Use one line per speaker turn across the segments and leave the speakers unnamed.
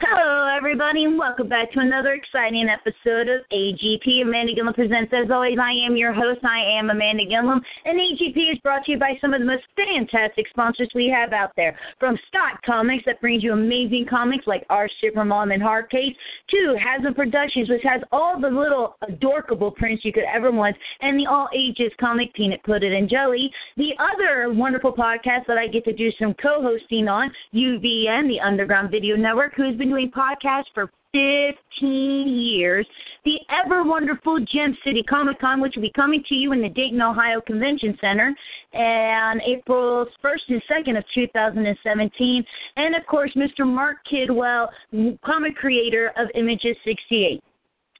Hello, everybody, and welcome back to another exciting episode of AGP. Amanda Gilliam presents. As always, I am your host. I am Amanda Gilliam, and AGP is brought to you by some of the most fantastic sponsors we have out there. From Scott Comics, that brings you amazing comics like Our Supermom and Hardcase, to Hasm Productions, which has all the little adorable prints you could ever want, and the all ages comic Peanut Pudding and Jelly. The other wonderful podcast that I get to do some co-hosting on, UVN, the Underground Video Network, who's been doing podcasts for 15 years. The ever wonderful Gem City Comic Con, which will be coming to you in the Dayton, Ohio Convention Center on April 1st and 2nd of 2017. And of course, Mr. Mark Kidwell, comic creator of Images 68.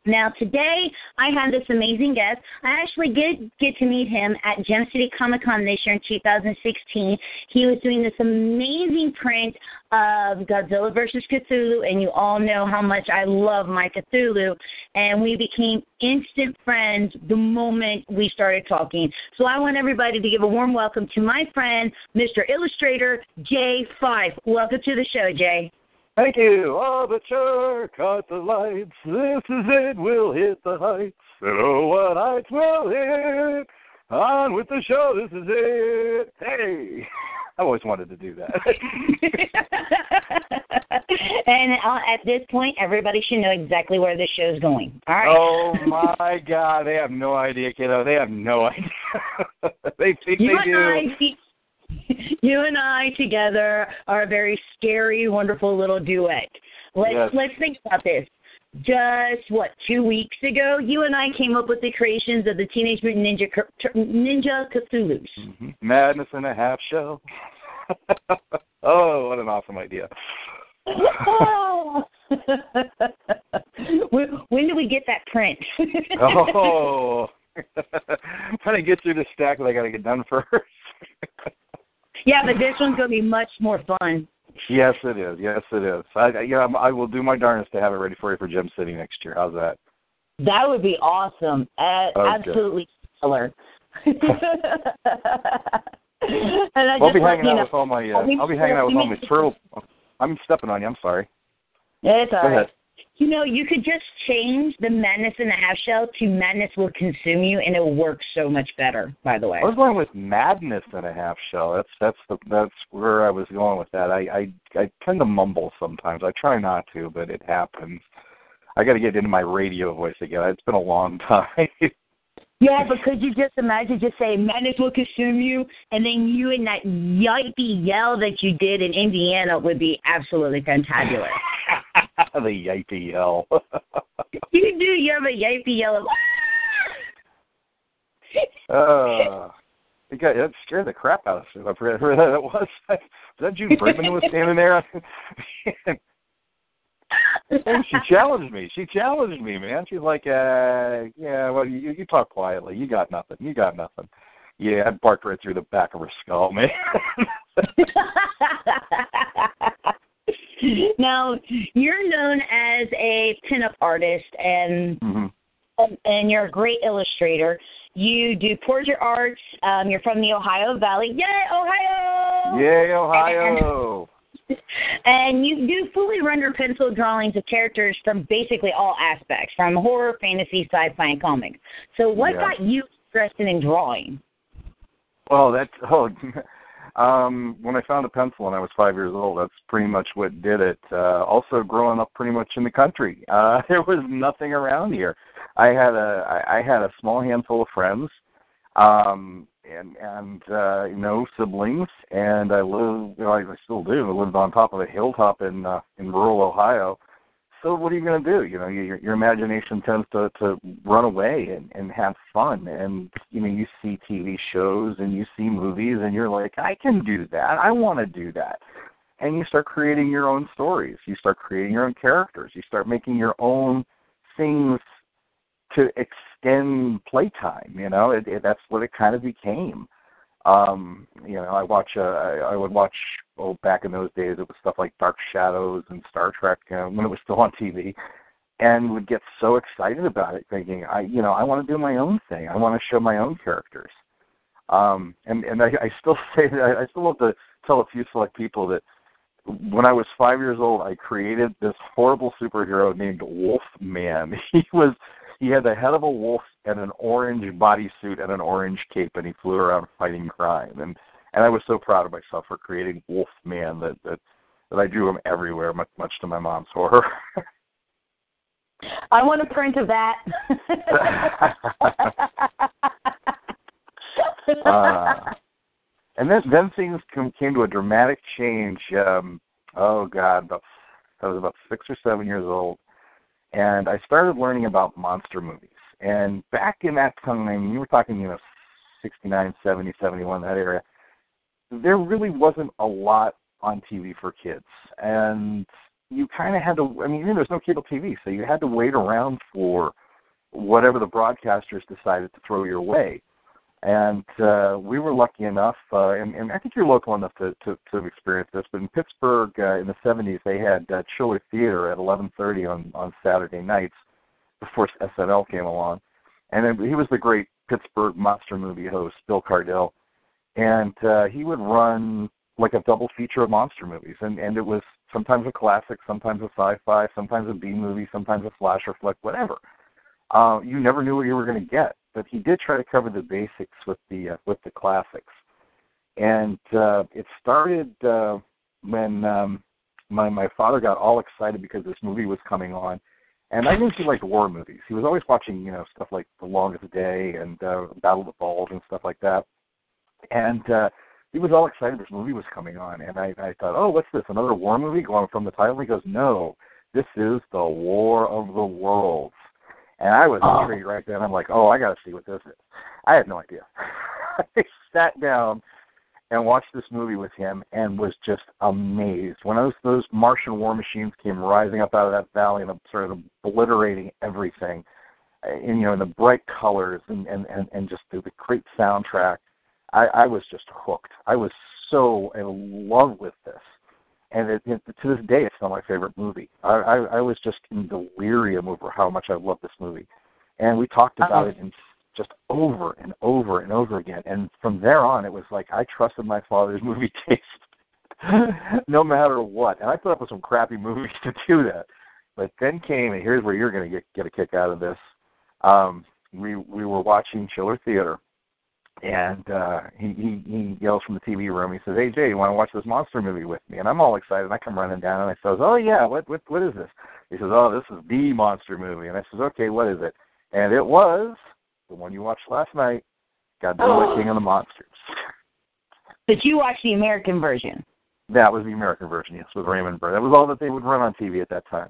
Now, today I have this amazing guest. I actually did get to meet him at Gem City Comic Con this year in 2016. He was doing this amazing print of Godzilla versus Cthulhu, and you all know how much I love my Cthulhu. And we became instant friends the moment we started talking. So I want everybody to give a warm welcome to my friend, Mr. Illustrator Jay Fife. Welcome to the show, Jay.
Thank you. Oh, the church cut the lights. This is it. We'll hit the heights. And oh, what heights we'll hit. On with the show. This is it. Hey. I always wanted to do that.
and uh, at this point, everybody should know exactly where this show's going. All right.
Oh my God, they have no idea, kiddo. They have no idea. they think
you
they do.
I, you and I together are a very scary, wonderful little duet. Let's
Yes.
let's think about this. Just what two weeks ago, you and I came up with the creations of the Teenage Mutant Ninja Ninja Cthulhu's.
Mhm. Madness in a half shell. oh, what an awesome idea.
When, when do we get that print?
oh. I'm trying to get through the stack that I got to get done first.
Yeah, but this one's gonna be much more fun.
yes, it is. Yes, it is. I, I- yeah, I'm- I will do my darnest to have it ready for you for Gem City next year. How's that?
That would be awesome. Uh,
Okay.
Absolutely stellar. and I
I'll
just
be hanging out
know,
with all my. Uh,
I'll be-
hanging out with all my turtle. I'm stepping on you. I'm sorry.
It's all
Go
right.
ahead.
You know, you could just change the madness in the half shell to madness will consume you, and it will work so much better. By the way,
I was going with madness in a half shell. That's that's the that's where I was going with that. I I I tend to mumble sometimes. I try not to, but it happens. I got to get into my radio voice again. It's been a long time.
Yeah, but could you just imagine just saying madness will consume you, and then you and that yippee yell that you did in Indiana would be absolutely fantabulous.
the yippee yell.
you do. You have a yippee yell. Of,
uh, it got that scared the crap out of me. I forget who that was. Was that June Brickman who was standing there? And she challenged me. She challenged me, man. She's like, uh, yeah, well, you, you talk quietly. You got nothing. You got nothing. Yeah, I barked right through the back of her skull, man.
now, you're known as a pinup artist, and
hmm
and you're a great illustrator. You do portrait arts. Um, you're from the Ohio Valley. Yay, Ohio!
Yay, Ohio!
And you do fully render pencil drawings of characters from basically all aspects, from horror, fantasy, sci-fi, and comics. So, what
Yeah.
got you interested in drawing?
Well, that's oh. Um, when I found a pencil when I was five years old, that's pretty much what did it. Uh, also, growing up pretty much in the country, uh, there was nothing around here. I had a I I had a small handful of friends, um, and and uh, no siblings, and I live, You know, I I still do. I lived on top of a hilltop in uh, in rural Ohio. so what are you going to do? You know, your your imagination tends to to run away and and have fun. And you know, you see TV shows and you see movies, and you're like, I can do that. I want to do that. And you start creating your own stories. You start creating your own characters. You start making your own things to extend playtime. You know, it, it, that's what it kind of became. Um, you know, I watch. Uh, I, I would watch. Oh, back in those days, it was stuff like Dark Shadows and Star Trek uh, when it was still on TV, and would get so excited about it, thinking, I, you know, I want to do my own thing. I want to show my own characters. Um, and and I, I still say that I still love to tell a few select people that when I was five years old, I created this horrible superhero named Wolf Man. He was he had the head of a wolf and an orange bodysuit and an orange cape, and he flew around fighting crime. And and I was so proud of myself for creating Wolf Man that that that I drew him everywhere, much much to my mom's horror.
I want a print of that.
uh, and then then things came to a dramatic change. Um, oh God, about I was about six or seven years old, and I started learning about monster movies. And back in that time, you were talking, you know, 69, 70, 71, that area, there really wasn't a lot on TV for kids. And you kind of had to, I mean, you know, there's no cable TV, so you had to wait around for whatever the broadcasters decided to throw your way. And uh, we were lucky enough, uh, and, and I think you're local enough to, to, to experience this. But in Pittsburgh uh, in the 70s, they had uh, Chiller Theater at 11:30 on on Saturday nights before SNL came along, and then he was the great Pittsburgh monster movie host, Bill Cardille, and uh, he would run like a double feature of monster movies, and and it was sometimes a classic, sometimes a sci-fi, sometimes a B movie, sometimes a slasher flick, whatever. Uh, you never knew what you were going to get but he did try to cover the basics with the uh, with the classics. And uh, it started uh, when um, my my father got all excited because this movie was coming on, and I knew he liked war movies. He was always watching you know stuff like The Longest Day and uh, Battle of the Bulge and stuff like that. And uh, he was all excited this movie was coming on, and I, I thought, oh, what's this? Another war movie going from the title? He goes, no, this is the War of the Worlds. And I was oh. intrigued right then. I'm like, oh, I got to see what this is. I had no idea. I sat down and watched this movie with him and was just amazed when those those Martian war machines came rising up out of that valley and sort of obliterating everything, uh, and you know, in the bright colors and and and, and just the, the great soundtrack. I, I was just hooked. I was so in love with this and it, it, to this day, it's still my favorite movie. I, I, I was just in delirium over how much I love this movie, and we talked about uh-huh. it in just over and over and over again. And from there on, it was like I trusted my father's movie taste, no matter what. And I put up with some crappy movies to do that. But then came, and here's where you're going to get get a kick out of this. Um, we we were watching Chiller Theater, and uh he, he he yells from the TV room. He says, "Hey Jay, you want to watch this monster movie with me?" And I'm all excited. And I come running down and I says, "Oh yeah, what what what is this?" He says, "Oh, this is the monster movie." And I says, "Okay, what is it?" And it was the one you watched last night, Godzilla, oh. King of the Monsters.
But you watched the American version.
That was the American version, yes, with Raymond Burr. That was all that they would run on TV at that time.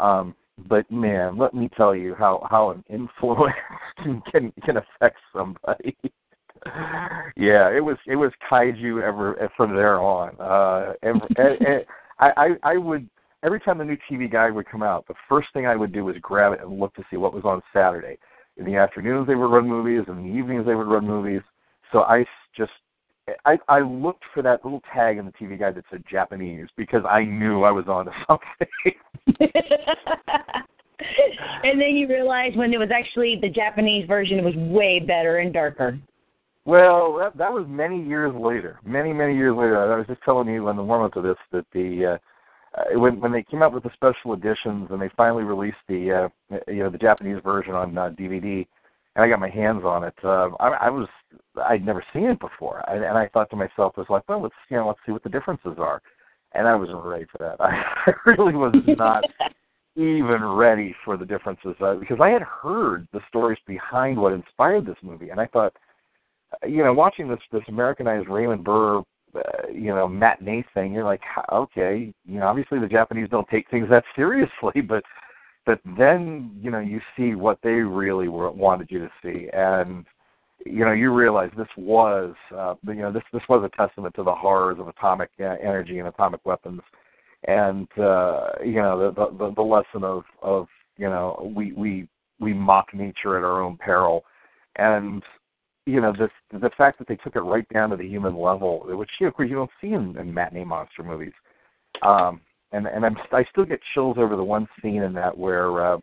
Um, but man, let me tell you how how an influence can can affect somebody. Yeah, it was it was kaiju ever from there on. Uh, every, I, I I would every time the new TV guide would come out, the first thing I would do was grab it and look to see what was on Saturday. In the afternoons they would run movies, in the evenings they would run movies. So I just I I looked for that little tag in the TV guide that said Japanese because I knew I was onto something.
and then you realized when it was actually the Japanese version, it was way better and darker.
Well, that that was many years later. Many many years later. I was just telling you in the warm up to this that the uh, uh, when when they came out with the special editions and they finally released the uh, you know the Japanese version on uh, DVD, and I got my hands on it. Uh, I, I was I'd never seen it before, I, and I thought to myself, I was like, well, let's you know let's see what the differences are, and I wasn't ready for that. I, I really was not even ready for the differences uh, because I had heard the stories behind what inspired this movie, and I thought you know, watching this this Americanized Raymond Burr uh, you know matinee thing. You're like, okay, you know, obviously the Japanese don't take things that seriously, but but then you know you see what they really were, wanted you to see, and you know you realize this was uh, you know this this was a testament to the horrors of atomic uh, energy and atomic weapons, and uh, you know the, the the lesson of of you know we we we mock nature at our own peril, and you know this the fact that they took it right down to the human level, which you know, of course you don't see in, in matinee monster movies. Um, and and I'm I still get chills over the one scene in that where uh,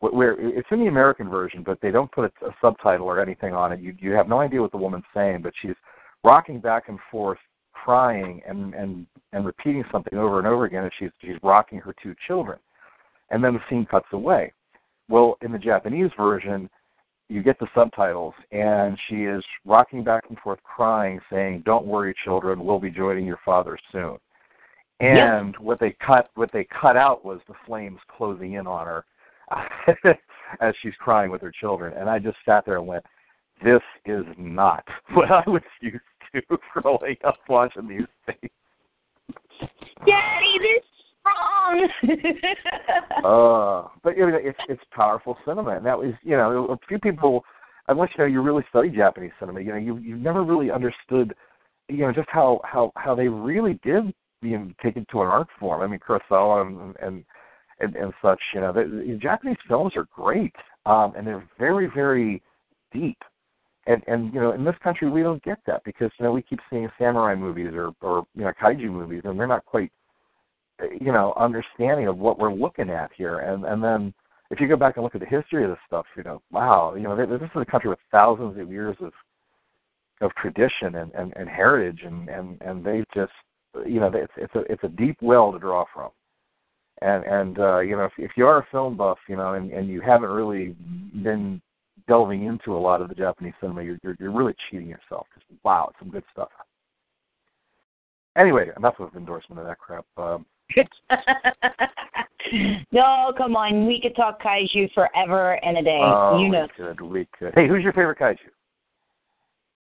where it's in the American version, but they don't put a, a subtitle or anything on it. You you have no idea what the woman's saying, but she's rocking back and forth, crying and and and repeating something over and over again as she's she's rocking her two children, and then the scene cuts away. Well, in the Japanese version, you get the subtitles, and she is rocking back and forth, crying, saying, "Don't worry, children, we'll be joining your father soon." And yep. what they cut what they cut out was the flames closing in on her as she's crying with her children. And I just sat there and went, This is not what I was used to growing up watching these things.
Daddy, this wrong.
uh, but you know, it's it's powerful cinema, and that was you know a few people. Unless you know you really study Japanese cinema, you know you you've never really understood you know just how how how they really did being taken to an art form. I mean, Kurosawa and and and, and such. You know, the, the Japanese films are great, um, and they're very very deep. And and you know, in this country we don't get that because you know we keep seeing samurai movies or or you know kaiju movies, and they're not quite you know understanding of what we're looking at here. And and then if you go back and look at the history of this stuff, you know, wow, you know, this is a country with thousands of years of of tradition and, and, and heritage and, and, and they just you know it's it's a it's a deep well to draw from. And and uh you know if if you are a film buff you know and and you haven't really been delving into a lot of the japanese cinema you're you're, you're really cheating yourself because wow it's some good stuff. Anyway enough of endorsement of that crap. Um
no, come on. We could talk kaiju forever and a day.
Oh,
you know.
We could. We could. Hey, who's your favorite kaiju?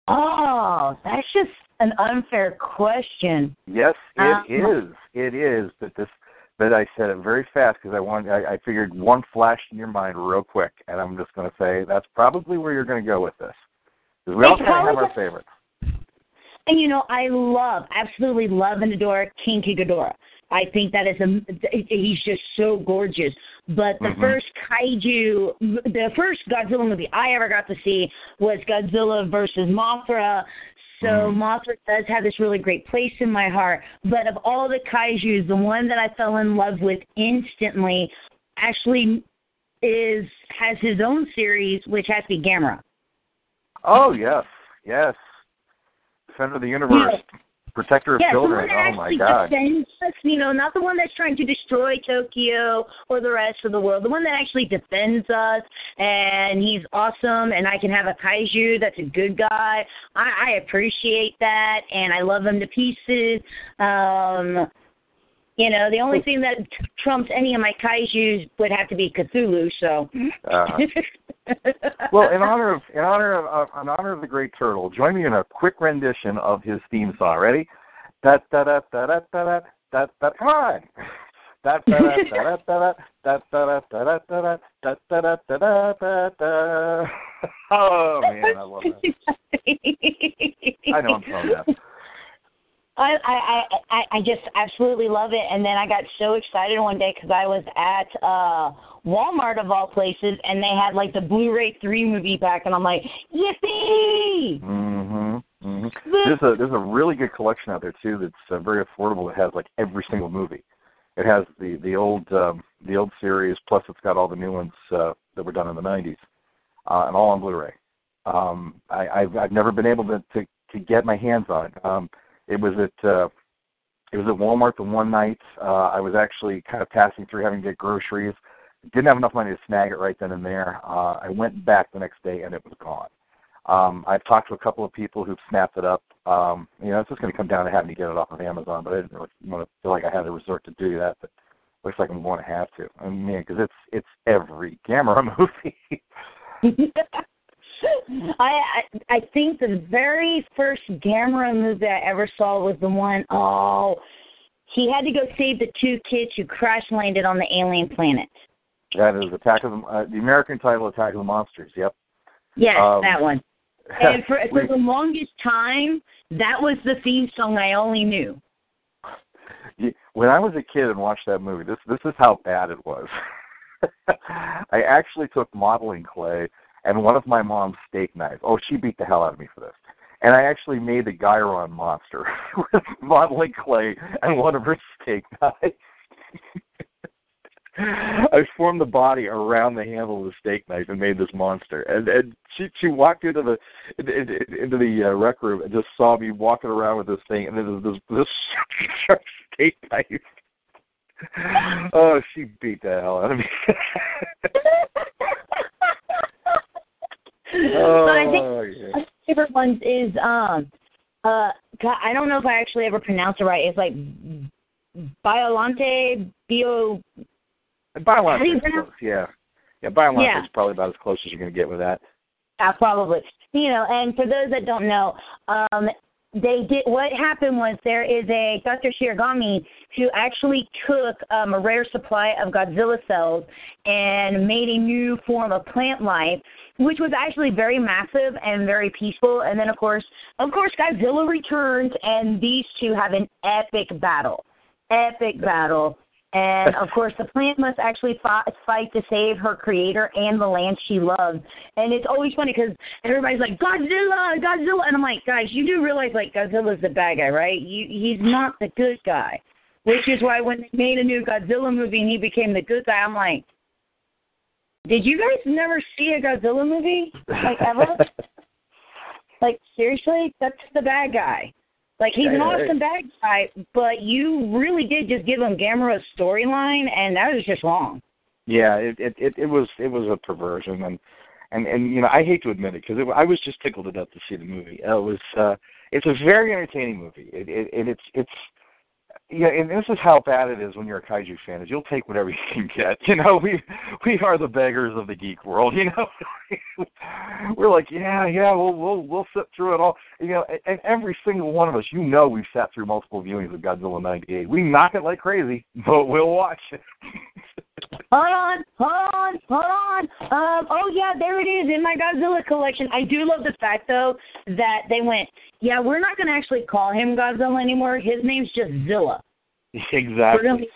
Oh, that's just an unfair question.
Yes, it
um,
is. It is. But this, but I said it very fast because I wanted. I, I figured one flashed in your mind real quick, and I'm just going to say that's probably where you're going to go with this. Because we all kind of have our favorites.
And you know, I love, absolutely love and adore King Ghidorah. I think that is a he's just so gorgeous. But the mm-hmm. first kaiju, the first Godzilla movie I ever got to see was Godzilla versus Mothra. So mm-hmm. Mothra does have this really great place in my heart. But of all the kaiju's, the one that I fell in love with instantly actually is has his own series, which has to be Gamera.
Oh yes, yes. Defender of the Universe. Protector of
yeah,
children.
Oh
my God!
Defends us, you know, not the one that's trying to destroy Tokyo or the rest of the world. The one that actually defends us, and he's awesome. And I can have a kaiju that's a good guy. I, I appreciate that, and I love him to pieces. Um, you know, the only thing that trumps any of my kaiju's would have to be Cthulhu. So.
uh, well, in honor of in honor of uh, in honor of the Great Turtle, join me in a quick rendition of his theme song. Ready? Da da da da da da da da. Come on. That's Oh man, I love that. I know I'm from that.
I, I I I just absolutely love it, and then I got so excited one day because I was at uh Walmart of all places, and they had like the Blu-ray three movie back, and I'm like, yippee!
Mhm. Mm-hmm. There's a there's a really good collection out there too that's uh, very affordable. It has like every single movie. It has the the old um, the old series, plus it's got all the new ones uh, that were done in the '90s, uh, and all on Blu-ray. Um, I, I've I've never been able to to, to get my hands on it. Um, it was at uh, it was at Walmart the one night. Uh, I was actually kind of passing through, having to get groceries. Didn't have enough money to snag it right then and there. Uh, I went back the next day and it was gone. Um, I've talked to a couple of people who've snapped it up. Um, you know, it's just going to come down to having to get it off of Amazon, but I didn't really want to feel like I had to resort to do that. But looks like I'm going to have to. I mean, because it's it's every Gamera movie.
I, I I think the very first Gamera movie I ever saw was the one oh he had to go save the two kids who crash landed on the alien planet.
That is Attack of the uh, the American title Attack of the Monsters. Yep.
Yes,
Um,
that one. And for for the longest time, that was the theme song I only knew.
when I was a kid and watched that movie, this this is how bad it was. I actually took modeling clay and one of my mom's steak knives. Oh, she beat the hell out of me for this. And I actually made the Guiron monster with modeling clay and one of her steak knives. I formed the body around the handle of the steak knife and made this monster. And and she she walked into the into, the uh, rec room and just saw me walking around with this thing, and then this this sharp steak knife. Oh, she beat the hell out of me. Oh,
But I think
yeah.
my favorite ones is um uh God, I don't know if I actually ever pronounced it right. It's like Biolante Bio
Biolance
How do you
is close, yeah. Yeah, Biolance
Yeah.
is probably about as close as you're going to get with that.
Uh, probably. You know, and for those that don't know, um, they did. What happened was there is a Dr. Shiragami who actually took um, a rare supply of Godzilla cells and made a new form of plant life, which was actually very massive and very peaceful. And then, of course, of course, Godzilla returns, and these two have an epic battle. Epic battle. And of course, the plant must actually fi- fight to save her creator and the land she loves. And it's always funny because everybody's like Godzilla, Godzilla, and I'm like, guys, you do realize like Godzilla's the bad guy, right? You, he's not the good guy. Which is why when they made a new Godzilla movie and he became the good guy, I'm like, did you guys never see a Godzilla movie like ever? like seriously, that's the bad guy. Like he's an
Yeah,
awesome bad guy, but you really did just give him Gamera's storyline, and that was just wrong.
Yeah, it, it it it was it was a perversion, and and and you know I hate to admit it because it, I was just tickled to death to see the movie. It was uh, it's a very entertaining movie. It, it, it it's it's yeah, and this is how bad it is when you're a kaiju fan. Is you'll take whatever you can get. You know, we we are the beggars of the geek world. You know, we're like, yeah, yeah, we'll we'll we'll sit through it all. You know, and, and every single one of us, you know, we've sat through multiple viewings of Godzilla '98. We knock it like crazy, but we'll watch it.
Hold on, hold on, hold on. Um, oh yeah, there it is in my Godzilla collection. I do love the fact though that they went, yeah, we're not going to actually call him Godzilla anymore. His name's just Zilla.
Exactly.
going to leave.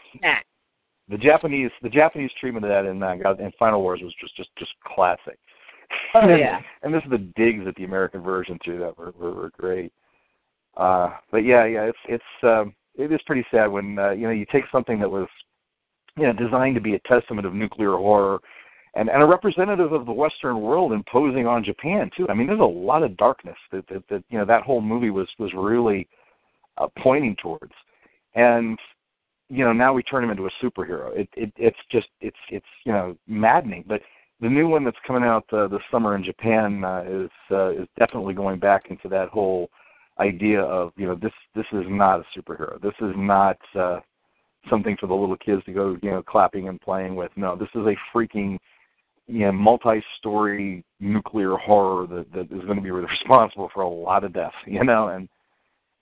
The Japanese the Japanese treatment of that in uh, God- in Final Wars was just just just classic.
Oh
and,
yeah.
and this is the digs at the American version too that were were, were great. Uh, but yeah, yeah, it's it's um, it is pretty sad when uh, you know you take something that was you know designed to be a testament of nuclear horror and and a representative of the Western world imposing on Japan too. I mean, there's a lot of darkness that that, that you know that whole movie was was really uh, pointing towards, and you know now we turn him into a superhero. It it it's just it's it's you know maddening, but. The new one that's coming out uh, this summer in Japan uh, is uh, is definitely going back into that whole idea of you know this this is not a superhero. This is not uh, something for the little kids to go you know clapping and playing with. No, this is a freaking you know multi-story nuclear horror that that is going to be responsible for a lot of deaths. You know, and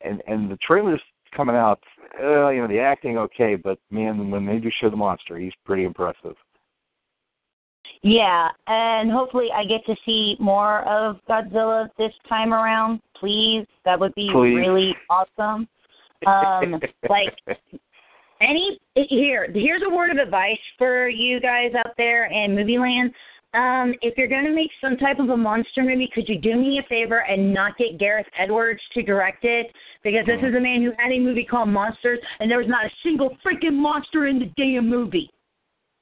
and and the trailers coming out, uh, you know, the acting okay, but man, when they do show the monster, he's pretty impressive.
Yeah, and hopefully I get to see more of Godzilla this time around. Please, that would be
Please.
really awesome. Um, like any here, here's a word of advice for you guys out there in movie land. Um, if you're going to make some type of a monster movie, could you do me a favor and not get Gareth Edwards to direct it? Because this is a man who had a movie called Monsters, and there was not a single freaking monster in the damn movie.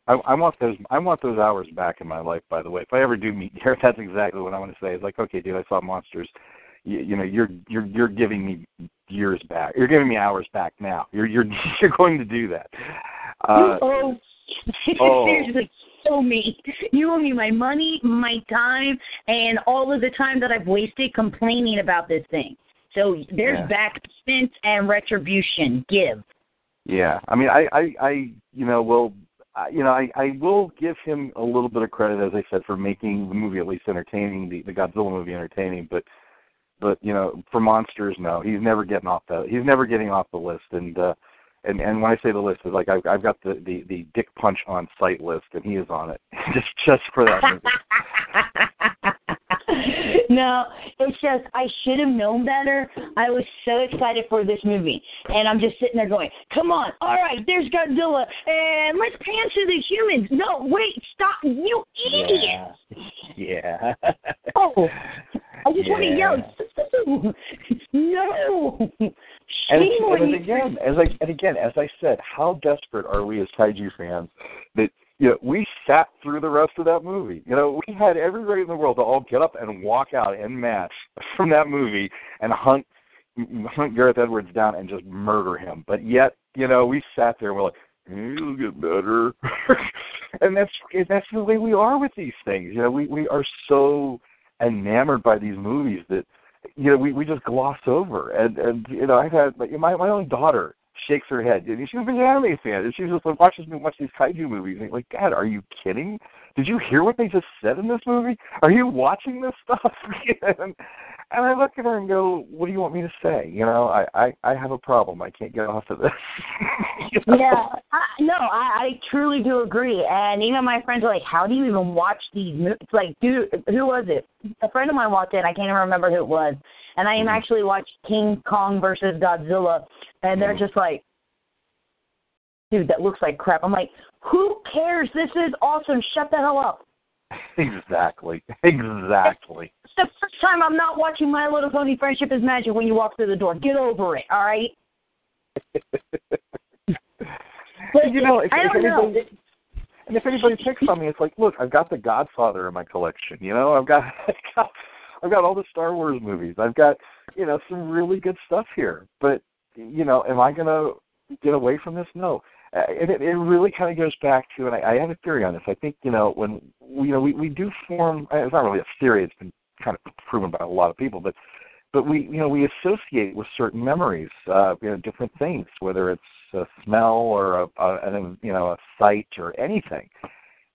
I, I want those. I want those hours back in my life. By the way, if I ever do meet Gareth, that's exactly what I want to say. It's like, okay, dude, I saw monsters. You, you know, you're you're you're giving me years back. You're giving me hours back now. You're you're you're going to do that. Uh,
oh,
oh.
seriously, so me. You owe me my money, my time, and all of the time that I've wasted complaining about this thing. So there's
Yeah.
and retribution. Give.
Yeah, I mean, I, I, I, you know, will, uh, you know, I, I will give him a little bit of credit, as I said, for making the movie at least entertaining, the, the Godzilla movie entertaining. But, but you know, for monsters, no, he's never getting off the he's never getting off the list. And uh, and and when I say the list, is like I've I've got the the the Dick Punch on site list, and he is on it just just for that movie.
no, it's just I should have known better. I was so excited for this movie, and I'm just sitting there going, "Come on, all right, there's Godzilla, and let's pan to the humans." No, wait, stop, you idiot!
Yeah.
Oh, I just want to
Yeah.
yell, no!
And, and
you.
again, as I and again, as I said, how desperate are we as kaiju fans that you know we sat through the rest of that movie. You know, we had every right in the world to all get up and walk out en masse from that movie and hunt hunt Gareth Edwards down and just murder him. But yet, you know, we sat there and we're like, it'll get better. and that's that's the way we are with these things. You know, we we are so enamored by these movies that you know we we just gloss over. And and you know, I've had like my my own daughter shakes her head. And she's a big anime fan, and she just like watches me watch these kaiju movies. And like, God, are you kidding? Did you hear what they just said in this movie? Are you watching this stuff? and, and I look at her and go, "What do you want me to say? You know, I I, I have a problem. I can't get off of this." You know?
Yeah, I, no, I, I truly do agree. And even my friends are like, "How do you even watch these?" mo-" It's like, dude, who was it? A friend of mine walked in. I can't even remember who it was. And I even mm-hmm. actually watched King Kong versus Godzilla, and they're mm-hmm. just like, "Dude, that looks like crap." I'm like, "Who cares? This is awesome. Shut the hell up."
Exactly. Exactly.
The first time I'm not watching My Little Pony Friendship is Magic when you walk through the door. Get over it, all right? But
you know, if,
I
if
don't know.
anybody, and if anybody picks on me, it's like, look, I've got the Godfather in my collection. You know, I've got, I've got, I've got all the Star Wars movies. I've got, you know, some really good stuff here. But, you know, am I gonna get away from this? No. Uh, and it, it really kind of goes back to, and I, I have a theory on this. I think, you know, when you know we we do form. uh, It's not really a theory. It's been kind of proven by a lot of people, but but we you know we associate with certain memories, uh, you know, different things, whether it's a smell or a, a an, you know a sight or anything.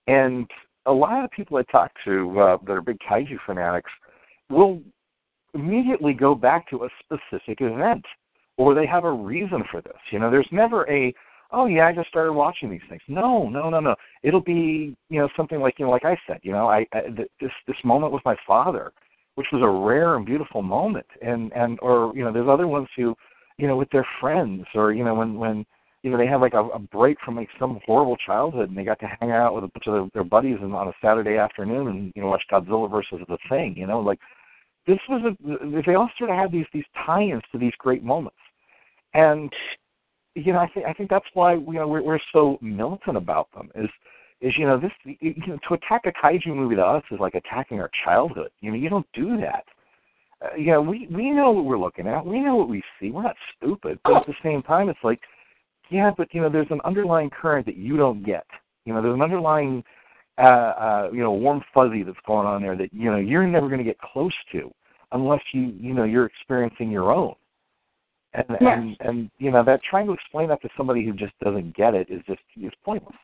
And a lot of people I talk to uh, that are big kaiju fanatics will immediately go back to a specific event, or they have a reason for this. You know, there's never a oh yeah, I just started watching these things. No, no, no, no. It'll be you know something like you know like I said, you know, I, I th- this this moment with my father, which was a rare and beautiful moment, and and or you know there's other ones who, you know, with their friends or you know when when you know they have like a, a break from like some horrible childhood and they got to hang out with a bunch of their, their buddies and on a Saturday afternoon and you know watch Godzilla versus the Thing. You know like this was a they all sort of had these these tie-ins to these great moments, and you know, I think I think that's why you know we're we're so militant about them. Is is you know this you know to attack a kaiju movie to us is like attacking our childhood. You know, you don't do that. Uh, you know, we we know what we're looking at. We know what we see. We're not stupid, but at the same time, it's like, yeah, but you know, there's an underlying current that you don't get. You know, there's an underlying uh, uh, you know warm fuzzy that's going on there that you know you're never going to get close to unless you you know you're experiencing your own and
Yes.
and and you know that trying to explain that to somebody who just doesn't get it is just is pointless.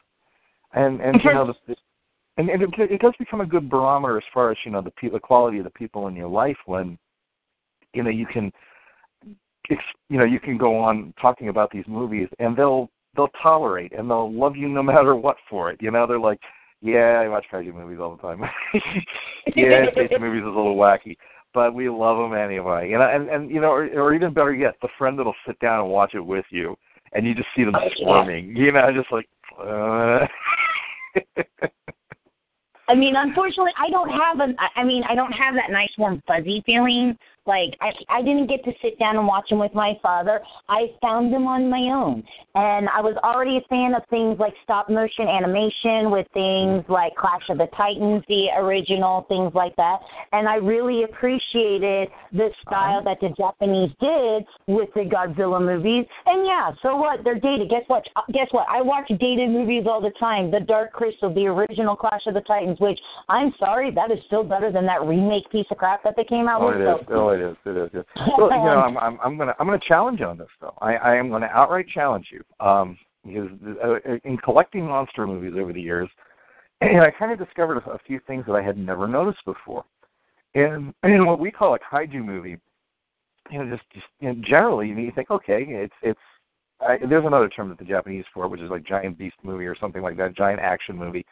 And and you know mm-hmm. the, the and, and it, it does become a good barometer as far as you know the pe- the quality of the people in your life when you know you can ex you know you can go on talking about these movies and they'll they'll tolerate and they'll love you no matter what for it. You know they're like yeah i watch kaiju movies all the time. Yeah kaiju movies is a little wacky but we love them anyway. You know, and and you know, or, or even better yet, the friend that'll sit down and watch it with you, and you just see them squirming. You know, just like. Uh...
I mean, unfortunately, I don't have a. I mean, I don't have that nice warm fuzzy feeling. Like I, I didn't get to sit down and watch them with my father. I found them on my own, and I was already a fan of things like stop motion animation, with things like Clash of the Titans, the original things like that. And I really appreciated the style uh-huh. that the Japanese did with the Godzilla movies. And yeah, so what? They're dated. Guess what? Guess what? I watch dated movies all the time. The Dark Crystal, the original Clash of the Titans, which I'm sorry, that is still better than that remake piece of crap that they came out
Oh,
with.
it is.
So-
Oh, it is. It is. It is. Well, you know, I'm, I'm, I'm gonna, I'm gonna challenge you on this though. I, I am gonna outright challenge you. Um, because uh, in collecting monster movies over the years, and I kind of discovered a, a few things that I had never noticed before. And in what we call a kaiju movie, you know, just just you know, generally you think, okay, it's it's I, there's another term that the Japanese for it, which is like giant beast movie or something like that, giant action movie.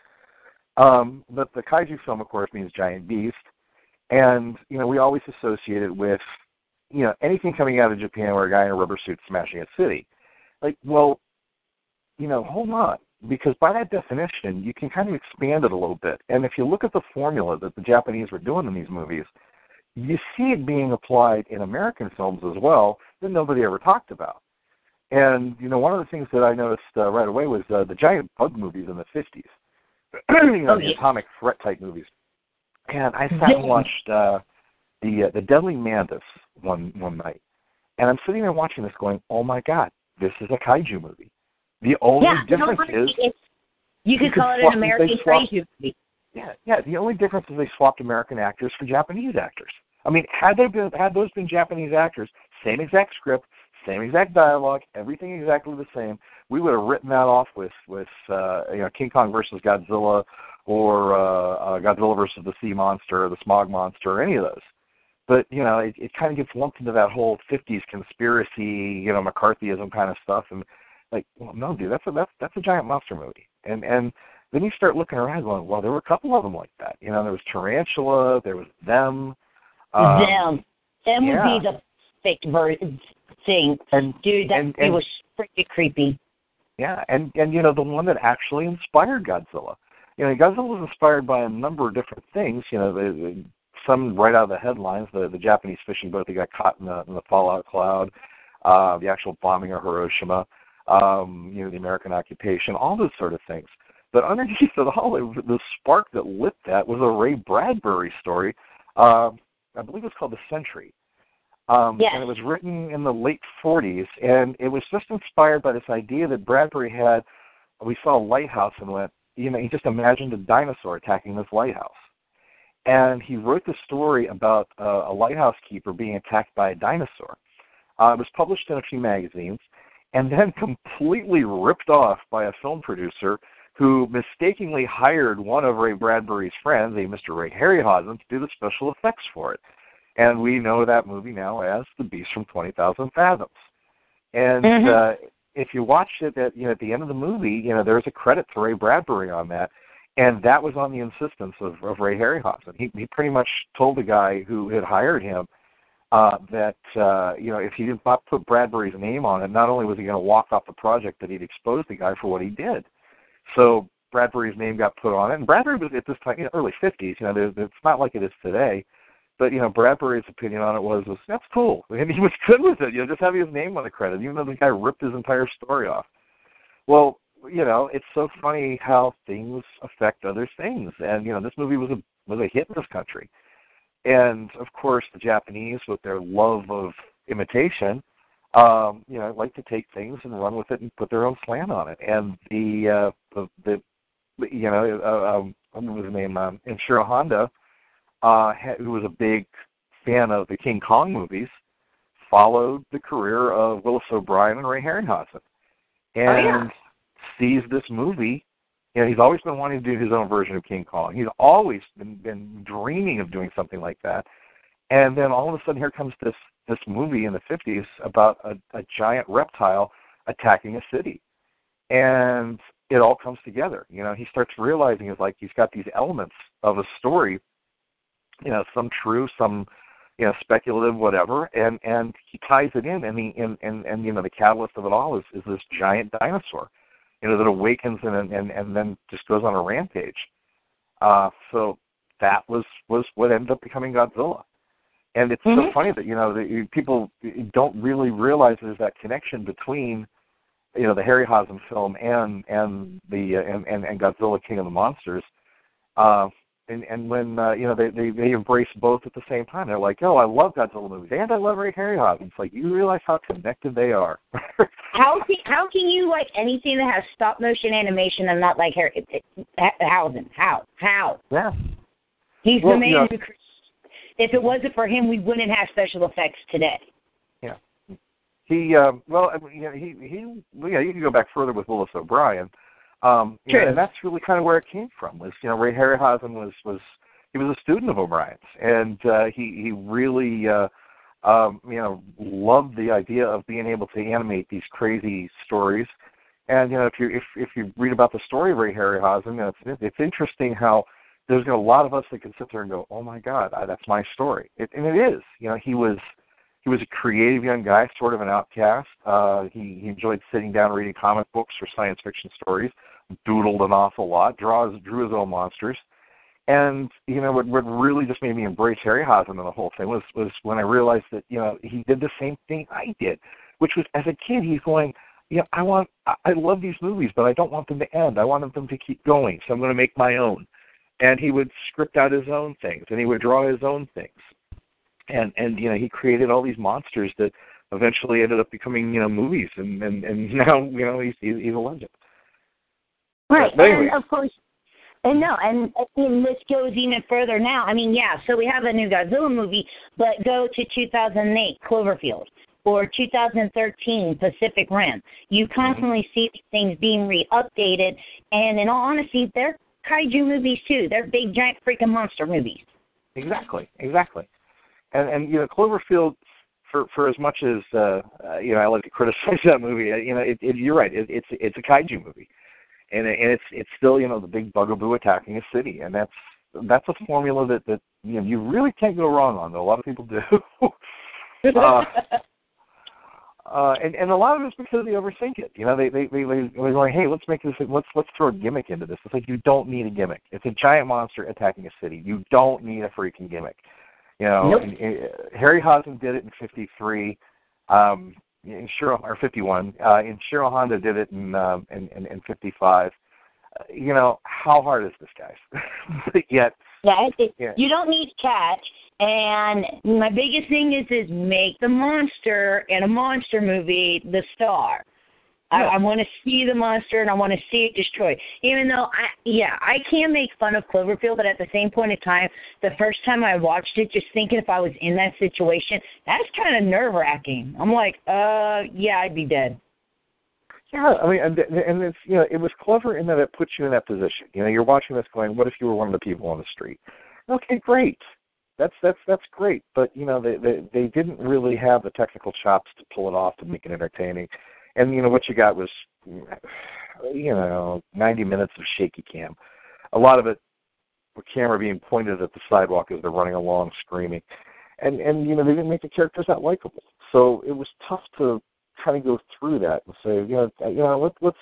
Um, but the kaiju film, of course, means giant beast, and you know we always associate it with you know anything coming out of Japan where a guy in a rubber suit smashing a city. Like, well, you know, hold on, because by that definition, you can kind of expand it a little bit. And if you look at the formula that the Japanese were doing in these movies, you see it being applied in American films as well that nobody ever talked about. And you know, one of the things that I noticed uh, right away was uh, the giant bug movies in the '50s. you know,
Oh,
the atomic threat type movies. And I sat and watched uh, the uh, the Deadly Mantis one one night, and I'm sitting there watching this, going, "Oh my God, this is a kaiju movie." The only
yeah, no,
difference is
you could
you could
call it
swap-
an American kaiju movie.
Yeah, yeah. The only difference is they swapped American actors for Japanese actors. I mean, had they been had those been Japanese actors, same exact script, same exact dialogue, everything exactly the same, we would have written that off with with uh, you know King Kong versus Godzilla or uh, uh, Godzilla versus the Sea Monster or the Smog Monster or any of those. But you know, it, it kind of gets lumped into that whole '50s conspiracy, you know, McCarthyism kind of stuff, and like, well, no, dude, that's a that's that's a giant monster movie, and and then you start looking around going, well, there were a couple of them like that. You know, there was Tarantula, there was them. Um,
them. Them
yeah.
would be the fake version thing.
And
Dude, that
and, and
was pretty creepy.
yeah, and and you know the one that actually inspired Godzilla. You know, Godzilla was inspired by a number of different things. You know, the, the, some right out of the headlines, the the Japanese fishing boat that got caught in the in the fallout cloud, uh, the actual bombing of Hiroshima, um, you know, the American occupation, all those sort of things. But underneath it all, it, the spark that lit that was a Ray Bradbury story. Uh, I believe it's called The Century. Um,
Yes.
And it was written in the late 40s, and it was just inspired by this idea that Bradbury had. We saw a lighthouse and went, you know, he just imagined a dinosaur attacking this lighthouse. And he wrote the story about uh, a lighthouse keeper being attacked by a dinosaur. Uh, it was published in a few magazines, and then completely ripped off by a film producer who mistakenly hired one of Ray Bradbury's friends, a Mr. Ray Harryhausen, to do the special effects for it. And we know that movie now as The Beast from 20,000 Fathoms. And
Mhm.
uh, if you watch it at, you know, at the end of the movie, you know, there's a credit to Ray Bradbury on that. And that was on the insistence of, of Ray Harryhausen. He, he pretty much told the guy who had hired him uh, that uh, you know if he did not put Bradbury's name on it, not only was he going to walk off the project, but he'd expose the guy for what he did. So Bradbury's name got put on it, and Bradbury was at this time, you know, early '50s. You know, it's not like it is today, but you know, Bradbury's opinion on it was, was that's cool, and he was good with it. You know, just having his name on the credit, even though the guy ripped his entire story off. Well, you know, it's so funny how things affect other things, and you know, this movie was a was a hit in this country and of course the Japanese with their love of imitation, um, you know, like to take things and run with it and put their own slant on it. And the uh, the, the you know, uh, um, what was his name? Um, Inshiro Honda, uh, who was a big fan of the King Kong movies, followed the career of Willis O'Brien and Ray Harryhausen, and
yeah.
sees this movie you know, he's always been wanting to do his own version of King Kong. He's always been been dreaming of doing something like that. And then all of a sudden, here comes this this movie in the '50s about a, a giant reptile attacking a city, and it all comes together. You know, he starts realizing it's like he's got these elements of a story. You know, some true, some you know speculative, whatever, and and he ties it in, and he and and, and you know the catalyst of it all is is this giant dinosaur you know, that awakens and and and then just goes on a rampage. Uh, so that was was what ended up becoming Godzilla. And it's so
Mhm.
funny that you know that you, people don't really realize there's that connection between you know the Harryhausen film and and the uh, and, and and Godzilla King of the Monsters. Uh, and and when uh, you know they, they they embrace both at the same time, they're like, "Oh, I love Godzilla movies and I love Ray Harryhausen." It's like you realize how connected they are.
How can how can you like anything that has stop motion animation and not like Harry Hausen? How how?
yeah.
He's
Well,
the man
you know-
who. If it wasn't for him, we wouldn't have special effects today.
Yeah. he um, well, I mean, you know, he he yeah, you can go back further with Willis O'Brien. Um, you know, and that's really kind of where it came from. Was you know Ray Harryhausen was was he was a student of O'Brien's, and uh, he he really uh, um, you know loved the idea of being able to animate these crazy stories. And you know, if you if if you read about the story of Ray Harryhausen, you know, it's it's interesting how there's a lot of us that can sit there and go, "Oh my God, I, that's my story," it, and it is. You know, he was he was a creative young guy, sort of an outcast. Uh, he he enjoyed sitting down reading comic books or science fiction stories, doodled an awful lot, draws drew his own monsters. And you know what? What really just made me embrace Harryhausen and the whole thing was was when I realized that you know he did the same thing I did, which was as a kid he's going, you know, I want, I love these movies, but I don't want them to end. I want them to keep going, so I'm going to make my own. And he would script out his own things, and he would draw his own things, and and you know he created all these monsters that eventually ended up becoming you know movies, and and and now you know he's, he's a legend.
Right,
anyway.
and of course, and no, and, and this goes even further now. I mean, yeah, so we have a new Godzilla movie, but go to 2008 Cloverfield or 2013 Pacific Rim. You constantly see things being re-updated, and in all honesty, they're kaiju movies too. They're big, giant, freaking monster movies.
Exactly, exactly. And and you know Cloverfield, for for as much as uh, uh you know I like to criticize that movie, uh, you know it, it, you're right. It, it's it's a kaiju movie, and it, and it's it's still you know the big bugaboo attacking a city, and that's that's a formula that that you know you really can't go wrong on. Though a lot of people do. uh, uh, and and a lot of it's because they overthink it. You know, they they they they- they're going, hey, let's make this, let's let's throw a gimmick into this. It's like you don't need a gimmick. It's a giant monster attacking a city. You don't need a freaking gimmick. You know,
Nope.
and, and, Harryhausen did it in '53, um, Shiro or '51. Uh, and Shiro Honda did it in um, in, in, in '55. Uh, you know, how hard is this, guys? but yet,
Yeah, it,
Yeah.
you don't need catch. And my biggest thing is is make the monster in a monster movie the star. I. I want to see the monster and I want to see it destroyed. Even though I, yeah, I can make fun of Cloverfield, but at the same point in time, the first time I watched it, just thinking if I was in that situation, that's kind of nerve wracking. I'm like, uh, yeah, I'd be dead.
Yeah, I mean, and, and it's you know, it was clever in that it puts you in that position. You know, you're watching this going, what if you were one of the people on the street? Okay, great. That's that's that's great, but you know, they they they didn't really have the technical chops to pull it off to make it entertaining. And you know what you got was, you know, 90 minutes of shaky cam. A lot of it, with camera being pointed at the sidewalk as they're running along, screaming, and and you know they didn't make the characters that likable. So it was tough to kind of go through that and say, you know, you know, let, let's.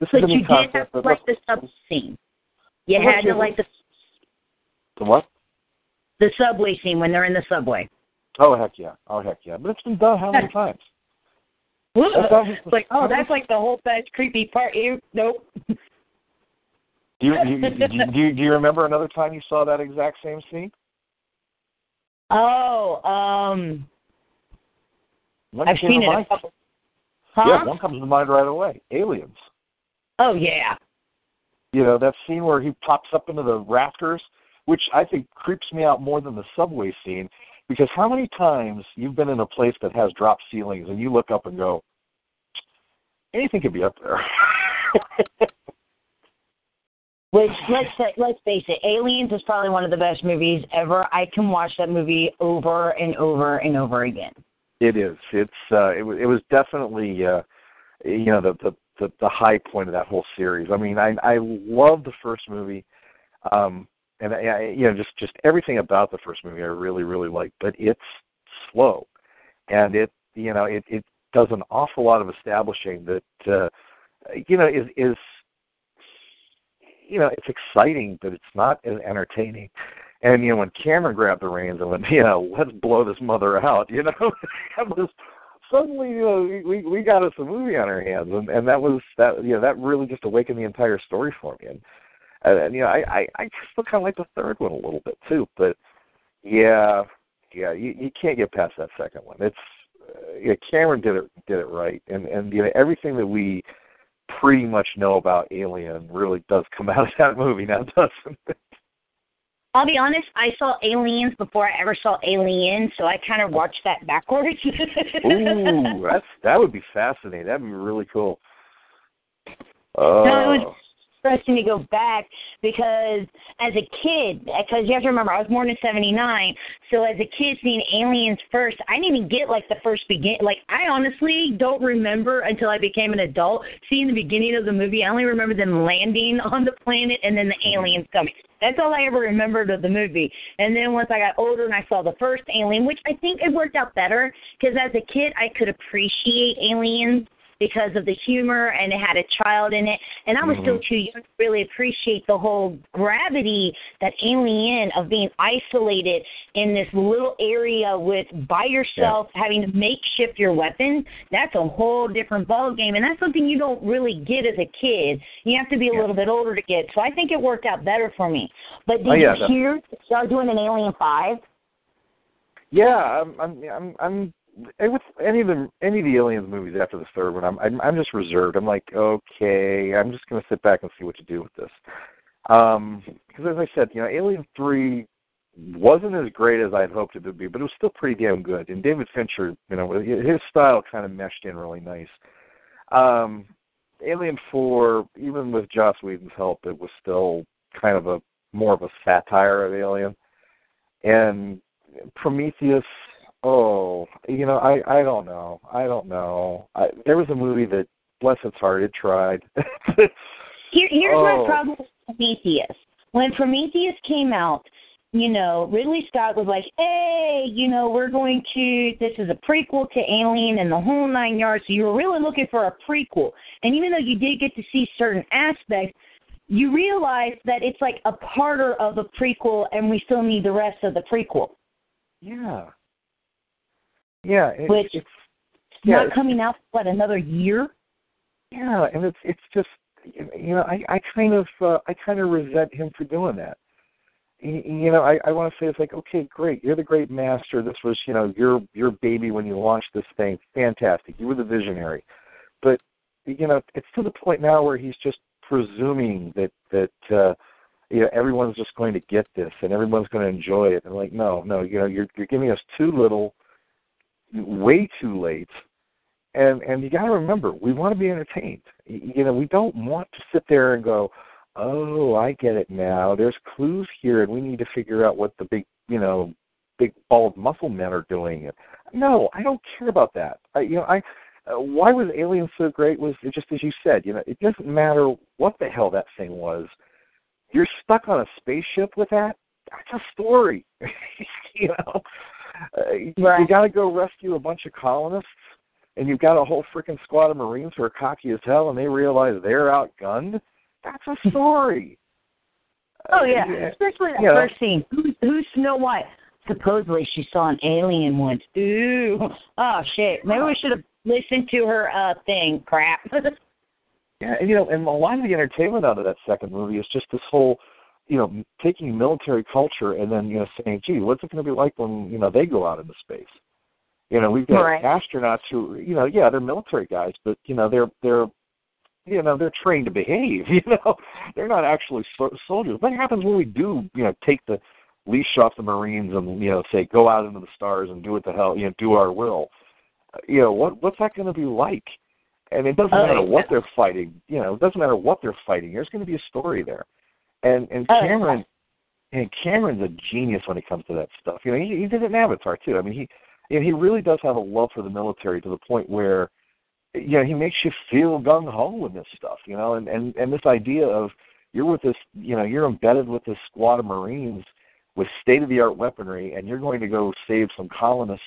This
But
is
you did
concept.
have to like the sub scene. You had to like the
the what?
the subway scene when they're in the subway.
Oh heck yeah! Oh heck yeah! But it's been done how many times? That's
It's like, oh, that's like the whole best creepy part. You nope.
Do you, do, you, do you do you remember another time you saw that exact same scene?
Oh, um,
One
I've seen it a couple. Huh?
Yeah, one comes to mind right away. Aliens.
Oh yeah.
You know that scene where he pops up into the rafters, which I think creeps me out more than the subway scene, because how many times you've been in a place that has drop ceilings and you look up and go, anything could be up there.
Which let's say, let's face it, Aliens is probably one of the best movies ever. I can watch that movie over and over and over again.
It is. It's. Uh, it was. It was definitely. Uh, you know, the, the the the high point of that whole series. I mean, I I love the first movie, um, and I, you know just just everything about the first movie I really really liked, But it's slow, and it you know it it does an awful lot of establishing that uh, you know is is you know it's exciting, but it's not as entertaining. And you know when Cameron grabbed the reins and went, you know, let's blow this mother out, you know, that was suddenly you know we we got us a movie on our hands, and and that was that you know that really just awakened the entire story for me. And and, and you know I I I still kind of like the third one a little bit too, but yeah yeah you you can't get past that second one. It's uh, yeah Cameron did it did it right, and and you know everything that we pretty much know about Alien really does come out of that movie now, doesn't it?
I'll be honest, I saw Aliens before I ever saw Alien, so I kind of watched that backwards.
Ooh, that's that would be fascinating. That'd be really cool. Oh.
No, it was interesting to go back because as a kid, because you have to remember, I was born in '79, so as a kid seeing Aliens first, I didn't even get like the first begin. Like I honestly don't remember until I became an adult seeing the beginning of the movie. I only remember them landing on the planet and then the aliens coming. That's all I ever remembered of the movie. And then once I got older and I saw the first Alien, which I think it worked out better because as a kid I could appreciate aliens because of the humor and it had a child in it. And I was
Mm-hmm.
still too young to really appreciate the whole gravity that alien of being isolated in this little area with by yourself having to makeshift your weapon. That's a whole different ball game and that's something you don't really get as a kid. You have to be a
Yeah.
little bit older to get. So I think it worked out better for me. But did
Oh, yeah,
you hear y'all doing an Alien Five?
Yeah, I'm, I'm, I'm, I'm. With any of the any of the aliens movies after the third one, I'm, I'm, I'm just reserved. I'm like, okay, I'm just gonna sit back and see what to do with this. Um, because as I said, you know, Alien Three wasn't as great as I'd hoped it would be, but it was still pretty damn good. And David Fincher, you know, his style kind of meshed in really nice. Um, Alien Four, even with Joss Whedon's help, it was still kind of a more of a satire of Alien. And Prometheus, oh, you know, I I don't know, I don't know. I, there was a movie that, bless its heart, it tried.
Here, here's
Oh.
my problem with Prometheus. When Prometheus came out, you know, Ridley Scott was like, "Hey, you know, we're going to. This is a prequel to Alien and the whole nine yards." So you were really looking for a prequel, and even though you did get to see certain aspects, you realize that it's like a part of a prequel, and we still need the rest of the prequel.
yeah, yeah, it,
Which-
it's Yeah,
not
it's-
coming out for what another year.
yeah, and it's it's just you know I I kind of uh, I kind of resent him for doing that. Y- You know, I I want to say it's like okay, great, you're the great master. This was you know your your baby when you launched this thing, fantastic. You were the visionary, but you know it's to the point now where he's just presuming that that uh, you know everyone's just going to get this and everyone's going to enjoy it. And like no, no, you know you're you're giving us too little, way too late. And and you got to remember we want to be entertained. You know we don't want to sit there and go oh i get it now. There's clues here and we need to figure out what the big you know big bald muscle men are doing. No i don't care about that. I, you know i uh, why was alien so great was just as you said you know it doesn't matter what the hell that thing was. You're stuck on a spaceship with that? That's a story. You know uh, you got to go rescue a bunch of colonists and you've got a whole freaking squad of Marines who are cocky as hell, and they realize they're outgunned. That's a story.
Oh yeah,
Uh,
especially that
you know.
first scene. Who's, who's Snow White? Supposedly she saw an alien once. Ooh, oh shit. Maybe we should have listened to her uh thing. Crap.
Yeah, and you know, and a lot of the entertainment out of that second movie is just this whole, you know, taking military culture and then you know saying, "Gee, what's it going to be like when you know they go out into space?" You know, we've got
Right.
astronauts who, you know, yeah, they're military guys, but you know, they're they're, you know, they're trained to behave. You know, they're not actually so- soldiers. What happens when we do, you know, take the leash off the Marines and you know say go out into the stars and do what the hell, you know, do our will? Uh, You know, what what's that going to be like? And it doesn't
Oh,
matter
yeah.
what they're fighting. You know, it doesn't matter what they're fighting. There's going to be a story there. And and
Oh.
Cameron, and Cameron's a genius when it comes to that stuff. You know, he, he did it in Avatar too. I mean, he you know, he really does have a love for the military to the point where you know he makes you feel gung ho in this stuff. You know, and and and this idea of you're with this, you know, you're embedded with this squad of Marines with state of the art weaponry, and you're going to go save some colonists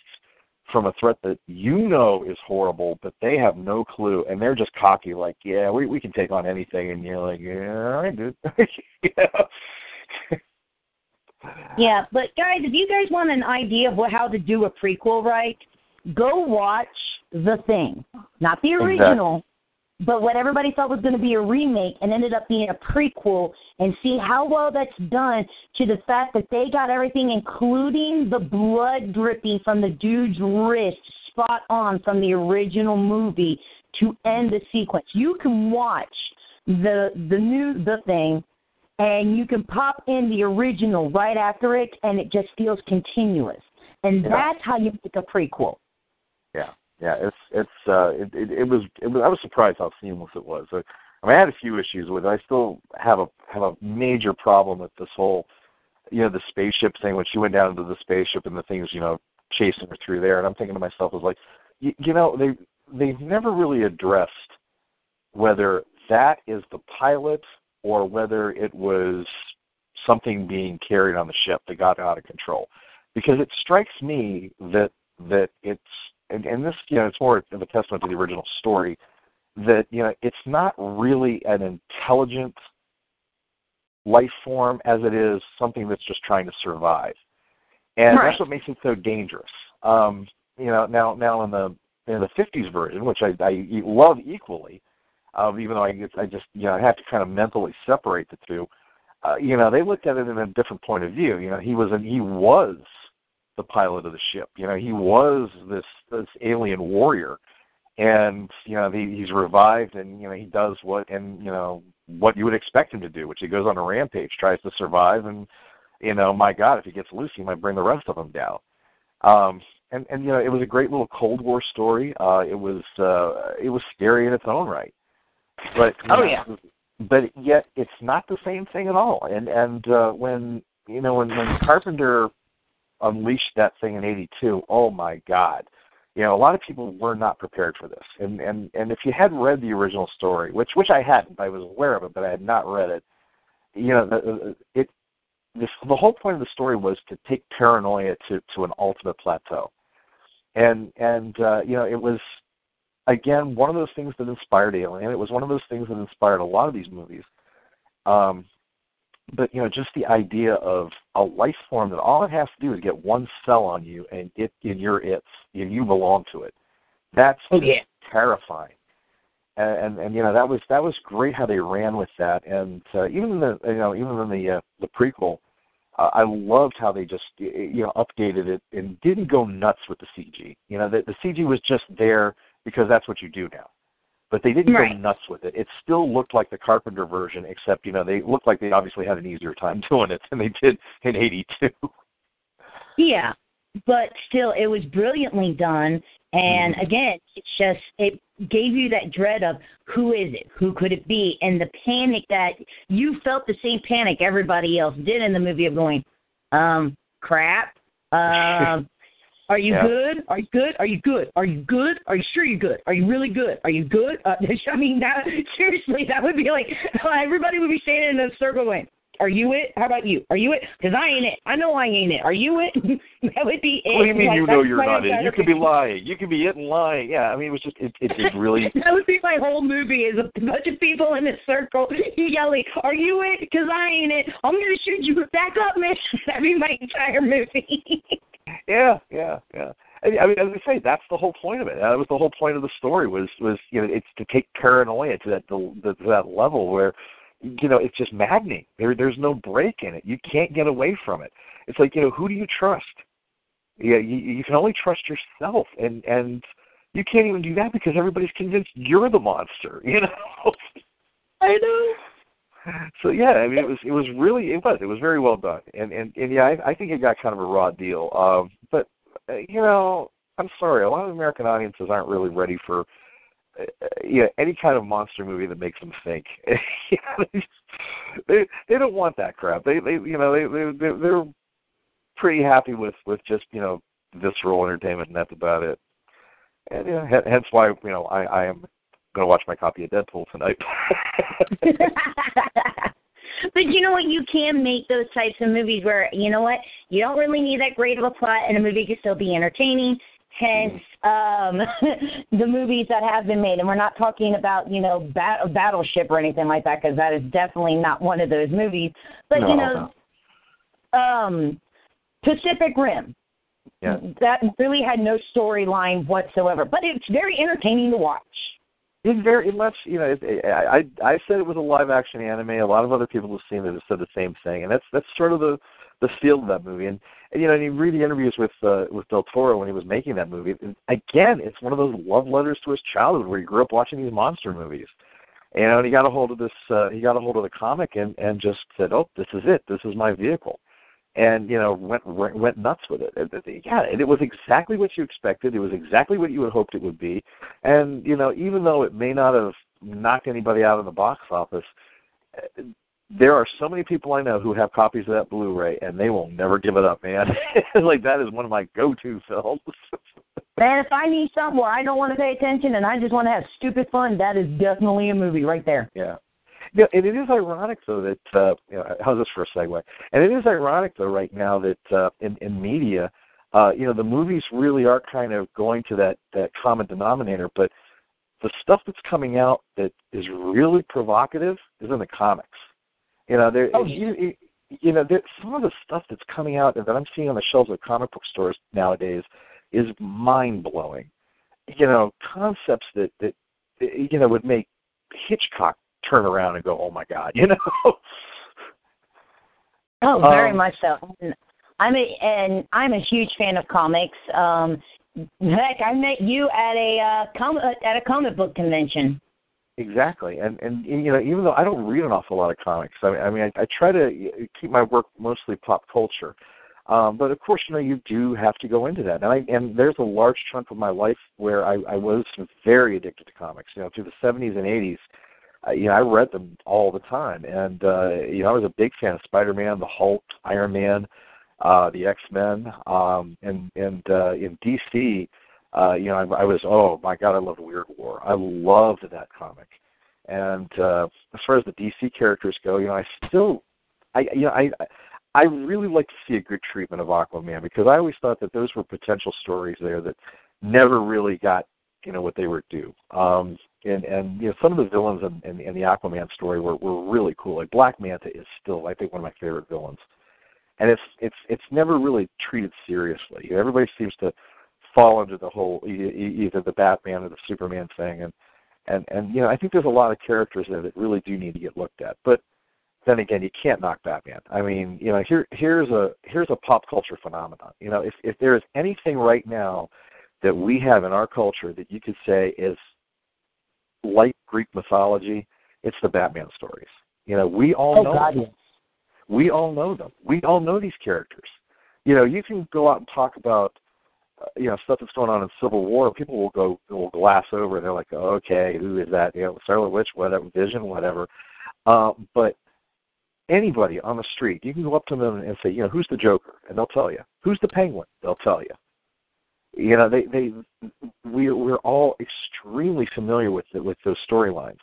from a threat that you know is horrible, but they have no clue, and they're just cocky, like, yeah, we we can take on anything, and you're like, yeah, dude. you
yeah, but guys, if you guys want an idea of what, how to do a prequel right, go watch The Thing. Not the original, but what everybody thought was going to be a remake and ended up being a prequel and see how well that's done to the fact that they got everything including the blood dripping from the dude's wrist spot on from the original movie to end the sequence. You can watch the the new the thing
and you can pop in the original right after it, and it just feels continuous. And
Yeah.
that's how you make a prequel.
Yeah, yeah. It's it's uh, it, it it was it was. I was surprised how seamless it was. I, I mean, I had a few issues with it. I still have a have a major problem with this whole, you know, the spaceship thing. When she went down into the spaceship and the things, you know, chasing her through there, and I'm thinking to myself, was like, you, you know, they they've never really addressed whether that is the pilot or whether it was something being carried on the ship that got out of control. Because it strikes me that that it's and, and this you know it's more of a testament to the original story that you know it's not really an intelligent life form as it is something that's just trying to survive. And
Right.
that's what makes it so dangerous. Um you know now now in the in the 50s version which i i love equally um even though i i just you know i have to kind of mentally separate the two uh, you know they looked at it in a different point of view. You know he was an he was the pilot of the ship. You know, he was this this alien warrior, and you know he, he's revived, and you know he does what and you know what you would expect him to do, which he goes on a rampage, tries to survive, and you know, my God, if he gets loose, he might bring the rest of them down. Um, and and you know, it was a great little Cold War story. Uh, it was uh, it was scary in its own right, but
Oh,
know,
yeah.
but yet it's not the same thing at all. And and uh, when you know when when Carpenter unleashed that thing in '82, oh my God! You know, a lot of people were not prepared for this. And and and if you hadn't read the original story, which which I hadn't, I was aware of it, but I had not read it. You know, the- it this the whole point of the story was to take paranoia to to an ultimate plateau. And and uh, you know, it was again one of those things that inspired Alien. It was one of those things that inspired a lot of these movies. Um, but you know, just the idea of a life form that all it has to do is get one cell on you, and it and you're it, and you belong to it. That's
Oh, yeah.
terrifying. And, and and you know that was that was great how they ran with that, and uh, even the you know even in the uh, the prequel, uh, I loved how they just you know updated it and didn't go nuts with the CG. You know the, the CG was just there because that's what you do now but they didn't
Right.
go nuts with it. It still looked like the Carpenter version, except you know they looked like they obviously had an easier time doing it than they did in '82.
Yeah, but still, it was brilliantly done. And
Mm-hmm.
again, it's just it gave you that dread of who is it, who could it be, and the panic that you felt the same panic everybody else did in the movie of going, um, crap. Um, are you
Yeah.
good? Are you good? Are you good? Are you good? Are you sure you're good? Are you really good? Are you good? Uh, I mean, that seriously, that would be like everybody would be standing in a circle going, "Are you it? How about you? Are you it? Because I ain't it. I know I ain't it. Are you it? that would be it.
What do you mean
Like,
you know you're not it? You could be lying. You could be it and lying. Yeah, I mean it was just it it, it really
that would be my whole movie is a bunch of people in a circle yelling, "Are you it? Because I ain't it. I'm gonna shoot you. Back up, man." That'd be my entire movie.
Yeah yeah yeah. I mean, as I say, that's the whole point of it. That was the whole point of the story was was you know it's to take paranoia to that to that level where you know it's just maddening. There there's no break in it. You can't get away from it. It's like you know who do you trust? Yeah, you you can only trust yourself, and and you can't even do that because everybody's convinced you're the monster. You know.
I know.
So yeah, I mean, it was it was really it was it was very well done, and and and yeah, I, I think it got kind of a raw deal. Um, but uh, you know, I'm sorry, a lot of American audiences aren't really ready for uh, you know any kind of monster movie that makes them think. They, they don't want that crap. They they you know they they they're, pretty happy with with just you know visceral entertainment, and that's about it. And yeah, hence why you know I I am going to watch my copy of Deadpool tonight.
but you know what? You can make those types of movies where you know what you don't really need that great of a plot, and a movie can still be entertaining. Hence, um, the movies that have been made, and we're not talking about you know bat- Battleship or anything like that, because that is definitely not one of those movies. But
No,
you know, um, Pacific Rim.
Yeah.
That really had no storyline whatsoever, but it's very entertaining to watch.
It's very unless you know. It, I I said it was a live action anime. A lot of other people have seen it have said the same thing, and that's that's sort of the the feel of that movie. And, and you know, and you read the interviews with uh, with Del Toro when he was making that movie. And again, it's one of those love letters to his childhood where he grew up watching these monster movies. And he got a hold of this. Uh, he got a hold of the comic and and just said, "Oh, this is it. This is my vehicle." And you know, went went, nuts with it. And, yeah, and it was exactly what you expected. It was exactly what you had hoped it would be. And you know, even though it may not have knocked anybody out of the box office, eh, there are so many people I know who have copies of that Blu-ray, and they will never give it up, man. like that is one of my go-to films.
man, if I need something where I don't want to pay attention and I just want to have stupid fun, that is definitely a movie right there.
Yeah. Yeah, and it is ironic though that uh, you know, how's this for a segue? And it is ironic though right now that uh, in in media, uh, you know, the movies really are kind of going to that that common denominator, but the stuff that's coming out that is really provocative is in the comics. You know, there. Oh, you, you know, there, some of the stuff that's coming out that I'm seeing on the shelves of comic book stores nowadays is mind blowing. You know, concepts that that you know would make Hitchcock turn around and go, "Oh my God," you know.
oh, very um, much so. I'm a and I'm a huge fan of comics. Um, heck, I met you at a uh, com- at a comic book convention.
Exactly, and, and and you know, even though I don't read an awful lot of comics, I mean, I mean, I, I try to keep my work mostly pop culture. Um, but of course, you know, you do have to go into that, and I and there's a large chunk of my life where I, I was very addicted to comics. You know, through the 70s and 80s, uh, you know, I read them all the time, and uh, you know, I was a big fan of Spider-Man, the Hulk, Iron Man, uh, the X-Men, um, and and uh, in DC uh, you know, I, I was oh my god, I love Weird War. I loved that comic. And uh, as far as the DC characters go, you know, I still, I you know, I I really like to see a good treatment of Aquaman because I always thought that those were potential stories there that never really got you know what they were due. Um, and and you know some of the villains in, in, in the Aquaman story were were really cool. Like Black Manta is still I think one of my favorite villains, and it's it's it's never really treated seriously. Everybody seems to fall into the whole either the Batman or the Superman thing, and and and you know I think there's a lot of characters there that really do need to get looked at. But then again, you can't knock Batman. I mean, you know, here here's a here's a pop culture phenomenon. You know, if if there is anything right now that we have in our culture that you could say is like Greek mythology, it's the Batman stories. You know, we all
oh,
know
God,
them. We all know them. We all know these characters. You know, you can go out and talk about uh, you know stuff that's going on in Civil War, people will go will glass over. And they're like, oh, okay, who is that? You know, Scarlet Witch, whatever, Vision, whatever. Uh, but anybody on the street, you can go up to them and say, you know, who's the Joker, and they'll tell you. Who's the Penguin? They'll tell you. You know, they they we we're all extremely familiar with it, with those storylines,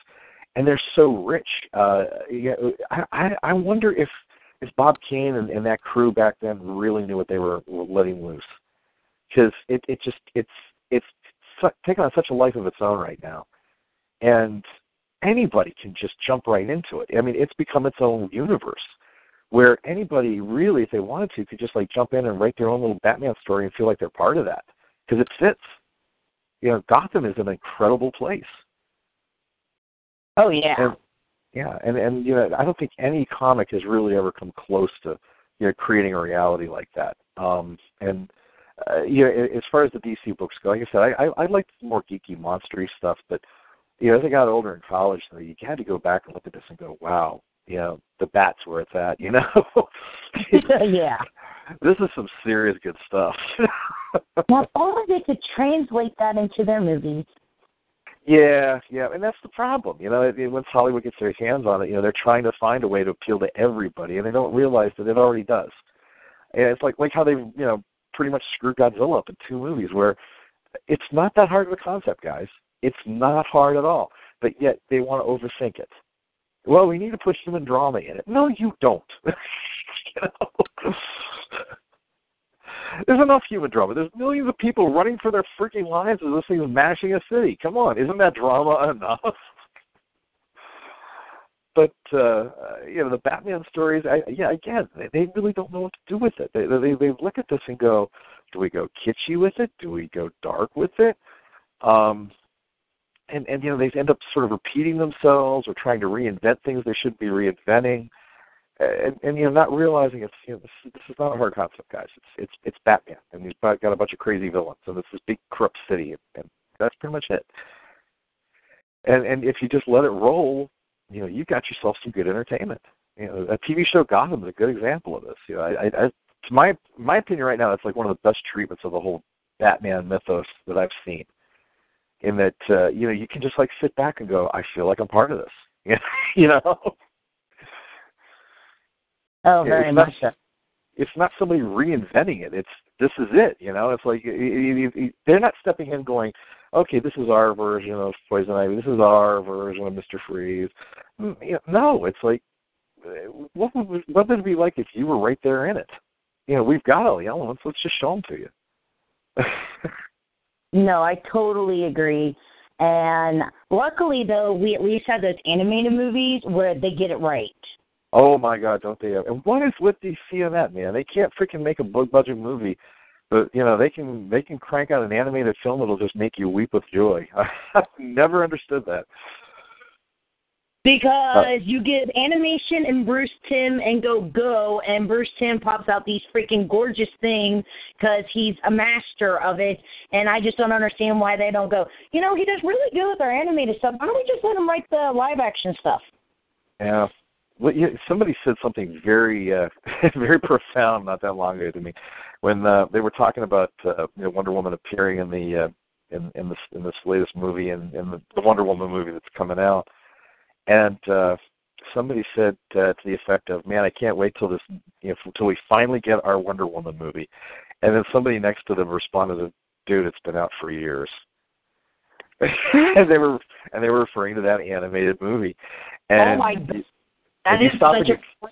and they're so rich. Uh, yeah, I I wonder if if Bob Kane and, and that crew back then really knew what they were letting loose because it it just it's it's taken on such a life of its own right now, and anybody can just jump right into it. I mean, it's become its own universe where anybody really, if they wanted to, could just like jump in and write their own little Batman story and feel like they're part of that because it fits. You know, Gotham is an incredible place.
Oh yeah.
And, yeah, and and you know, I don't think any comic has really ever come close to you know creating a reality like that. Um, and uh, you know, as far as the DC books go, like I said, I, I, I liked more geeky, monstery stuff, but you know, as I got older in college, though, you had to go back and look at this and go, wow, you know, the bat's where it's at, you know.
yeah.
This is some serious good stuff.
well, only they could translate that into their movies.
Yeah, yeah, and that's the problem. You know, once Hollywood gets their hands on it, you know, they're trying to find a way to appeal to everybody, and they don't realize that it already does. And it's like like how they, you know, pretty much screwed Godzilla up in two movies where it's not that hard of a concept, guys. It's not hard at all. But yet they want to overthink it. Well, we need to put human drama in it. No, you don't. you know? There's enough human drama. There's millions of people running for their freaking lives as this thing is mashing a city. Come on, isn't that drama enough? but uh you know the Batman stories, I, yeah, again, they, they really don't know what to do with it. They, they they look at this and go, do we go kitschy with it? Do we go dark with it? Um, and and you know they end up sort of repeating themselves or trying to reinvent things they shouldn't be reinventing, and, and you know not realizing it's you know this, this is not a hard concept, guys. It's it's it's Batman, and he's got a bunch of crazy villains, and this big corrupt city, and, and that's pretty much it. and and if you just let it roll, you know, you got yourself some good entertainment. You know, a TV show Gotham is a good example of this. You know, I, I, I to my my opinion right now, it's like one of the best treatments of the whole Batman mythos that I've seen. In that, uh, you know, you can just like sit back and go, I feel like I'm part of this. you know.
Oh, very
it's
much
not,
so.
It's not somebody reinventing it. It's this is it. You know, it's like it, it, it, they're not stepping in going, okay, this is our version of Poison Ivy. This is our version of Mister Freeze. Mm, no, it's like uh, what would what would it be like if you were right there in it? You know, we've got all the elements. Let's just show them to you.
No, I totally agree. And luckily, though, we at least have those animated movies where they get it right.
Oh my God, don't they? Ever. And what is with these CNN man? They can't freaking make a big budget movie, but you know they can they can crank out an animated film that'll just make you weep with joy. I've never understood that.
Because you give animation and Bruce Timm and go go, and Bruce Timm pops out these freaking gorgeous things because he's a master of it. And I just don't understand why they don't go. You know, he does really good with our animated stuff. Why don't we just let him write the live action stuff?
Yeah. Well, yeah, somebody said something very, uh, very profound not that long ago to me, when uh, they were talking about uh, you know, Wonder Woman appearing in the uh, in in this in this latest movie and in, in the, the Wonder Woman movie that's coming out, and uh, somebody said uh, to the effect of, "Man, I can't wait till this, you know, till we finally get our Wonder Woman movie," and then somebody next to them responded, "Dude, it's been out for years." and they were and they were referring to that animated movie. And
oh my
if
That
you
is such a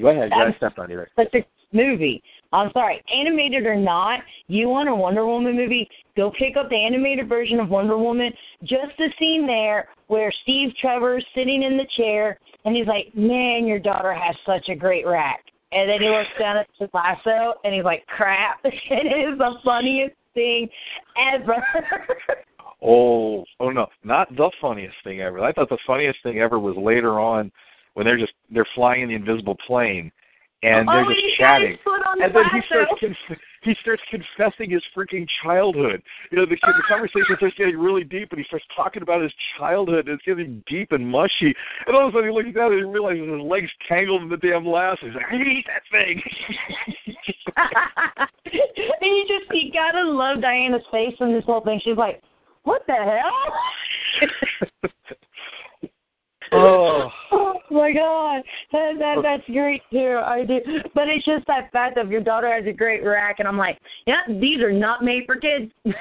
Go ahead. I stepped on you there.
such a movie. I'm sorry, animated or not, you want a Wonder Woman movie? Go pick up the animated version of Wonder Woman. Just the scene there where Steve Trevor's sitting in the chair and he's like, "Man, your daughter has such a great rack." And then he looks down at the lasso and he's like, "Crap!" it is the funniest thing ever.
Oh, oh no, not the funniest thing ever. I thought the funniest thing ever was later on when they're just they're flying in the invisible plane and they're
oh,
just chatting.
on the
and then he starts conf- he starts confessing his freaking childhood. You know, the, the conversation starts getting really deep, and he starts talking about his childhood. And it's getting deep and mushy, and all of a sudden he looks down and he realizes his legs tangled in the damn lasso. He's like, "I hate that thing."
and you just you gotta love Diana's face in this whole thing. She's like, "What the hell?"
oh.
Oh my god, that that that's great too. I do, but it's just that fact of your daughter has a great rack, and I'm like, yeah, these are not made for kids.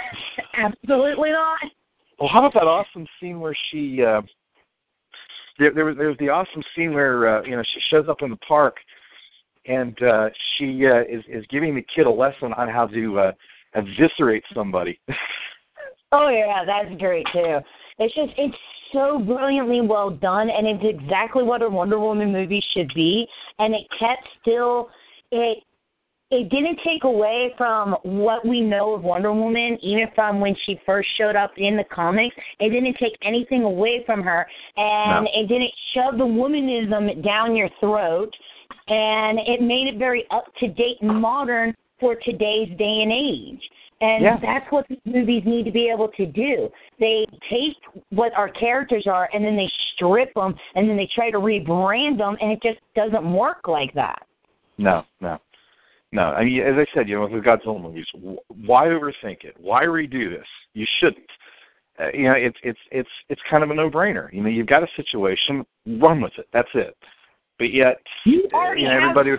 Absolutely not.
Well, how about that awesome scene where she uh there there was there was the awesome scene where uh, you know she shows up in the park and uh she uh, is is giving the kid a lesson on how to uh eviscerate somebody.
Oh yeah, that's great too. It's just it's so brilliantly well done, and it's exactly what a Wonder Woman movie should be. And it kept still it it didn't take away from what we know of Wonder Woman, even from when she first showed up in the comics. It didn't take anything away from her, and
No.
it didn't shove the womanism down your throat. And it made it very up to date and modern for today's day and age. And
Yeah.
that's what these movies need to be able to do. They take what our characters are and then they strip them and then they try to rebrand them, and it just doesn't work like that.
No, no, no. I mean, as I said, you know, with the Godzilla movies, wh- why overthink it? Why redo this? You shouldn't. Uh, you know, it's it's it's it's kind of a no-brainer. You know, you've got a situation, run with it. That's it. But yet,
You
uh, you know, everybody.
a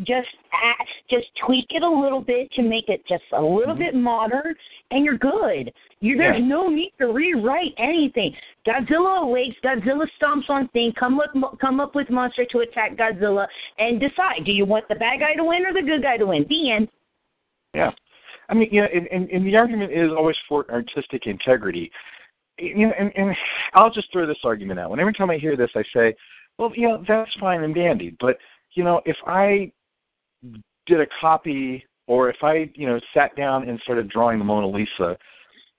Just add, just tweak it a little bit to make it just a little bit modern, and you're good. You there's
Mm-hmm. Yeah.
no need to rewrite anything. Godzilla awakes. Godzilla stomps on thing. Come up come up with monster to attack Godzilla, and decide: do you want the bad guy to win or the good guy to win? The end.
Yeah. I mean, you know, and, and, and the argument is always for artistic integrity. You know, and, and I'll just throw this argument out. And every time I hear this, I say, well, you know, that's fine and dandy. But, you know, if I did a copy or if I, you know, sat down and started drawing the Mona Lisa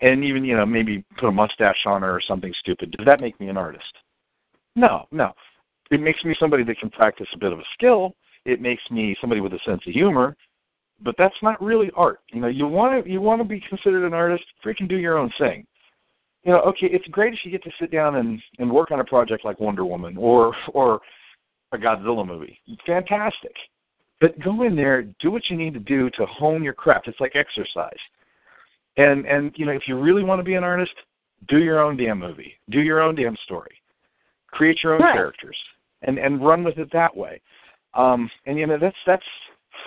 and even, you know, maybe put a mustache on her or something stupid, does that make me an artist? No, no. It makes me somebody that can practice a bit of a skill. It makes me somebody with a sense of humor but that's not really art. You know, you want to you want to be considered an artist, freaking do your own thing. you know, okay, it's great if you get to sit down and and work on a project like Wonder Woman or or a Godzilla movie. Fantastic. But go in there, do what you need to do to hone your craft. It's like exercise. And and you know, if you really want to be an artist, do your own damn movie. Do your own damn story. Create your own
right.
characters and and run with it that way. Um and you know that's that's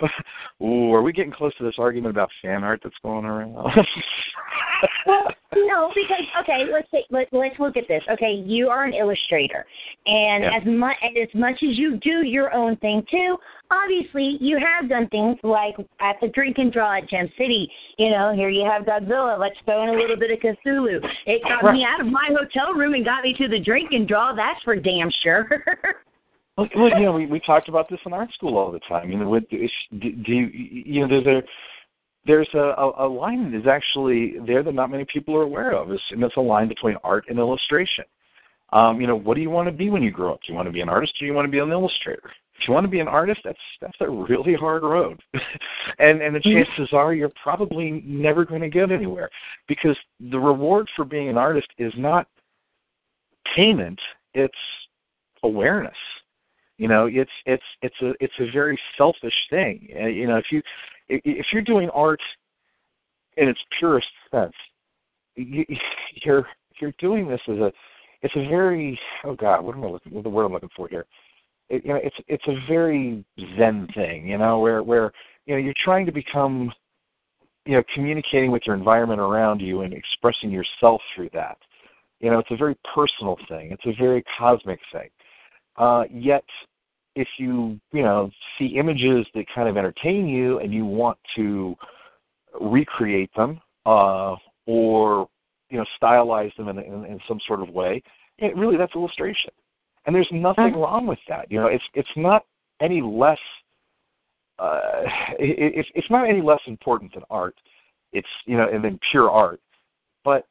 Ooh, are we getting close to this argument about fan art that's going around?
well, no, because okay, let's say, let, let's look at this. Okay, you are an illustrator, and
Yeah.
as much as much as you do your own thing too, obviously you have done things like at the drink and draw at Gem City. You know, here you have Godzilla. Let's throw in a little bit of Cthulhu. It got me out of my hotel room and got me to the drink and draw. That's for damn sure.
Look, look, you know, we we talked about this in art school all the time. You know, with do, do you you know there's a there's a, a, a line that is actually there that not many people are aware of, is, and it's a line between art and illustration. Um, you know, what do you want to be when you grow up? Do you want to be an artist or do you want to be an illustrator? If you want to be an artist, that's that's a really hard road, and and the chances are you're probably never going to get anywhere because the reward for being an artist is not payment; it's awareness you know it's it's it's a it's a very selfish thing. Uh, you know if you if you're doing art in its purest sense you, you're you're doing this as a it's a very oh god what am i looking what the word i'm looking for here? It, you know it's it's a very zen thing you know where where you know you're trying to become you know communicating with your environment around you and expressing yourself through that. You know it's a very personal thing. It's a very cosmic thing uh, yet, if you you know see images that kind of entertain you and you want to recreate them uh, or you know stylize them in, in, in some sort of way, it, really that's illustration. And there's nothing wrong with that. You know, it's it's not any less uh, it, it's it's not any less important than art. It's you know, and than pure art, but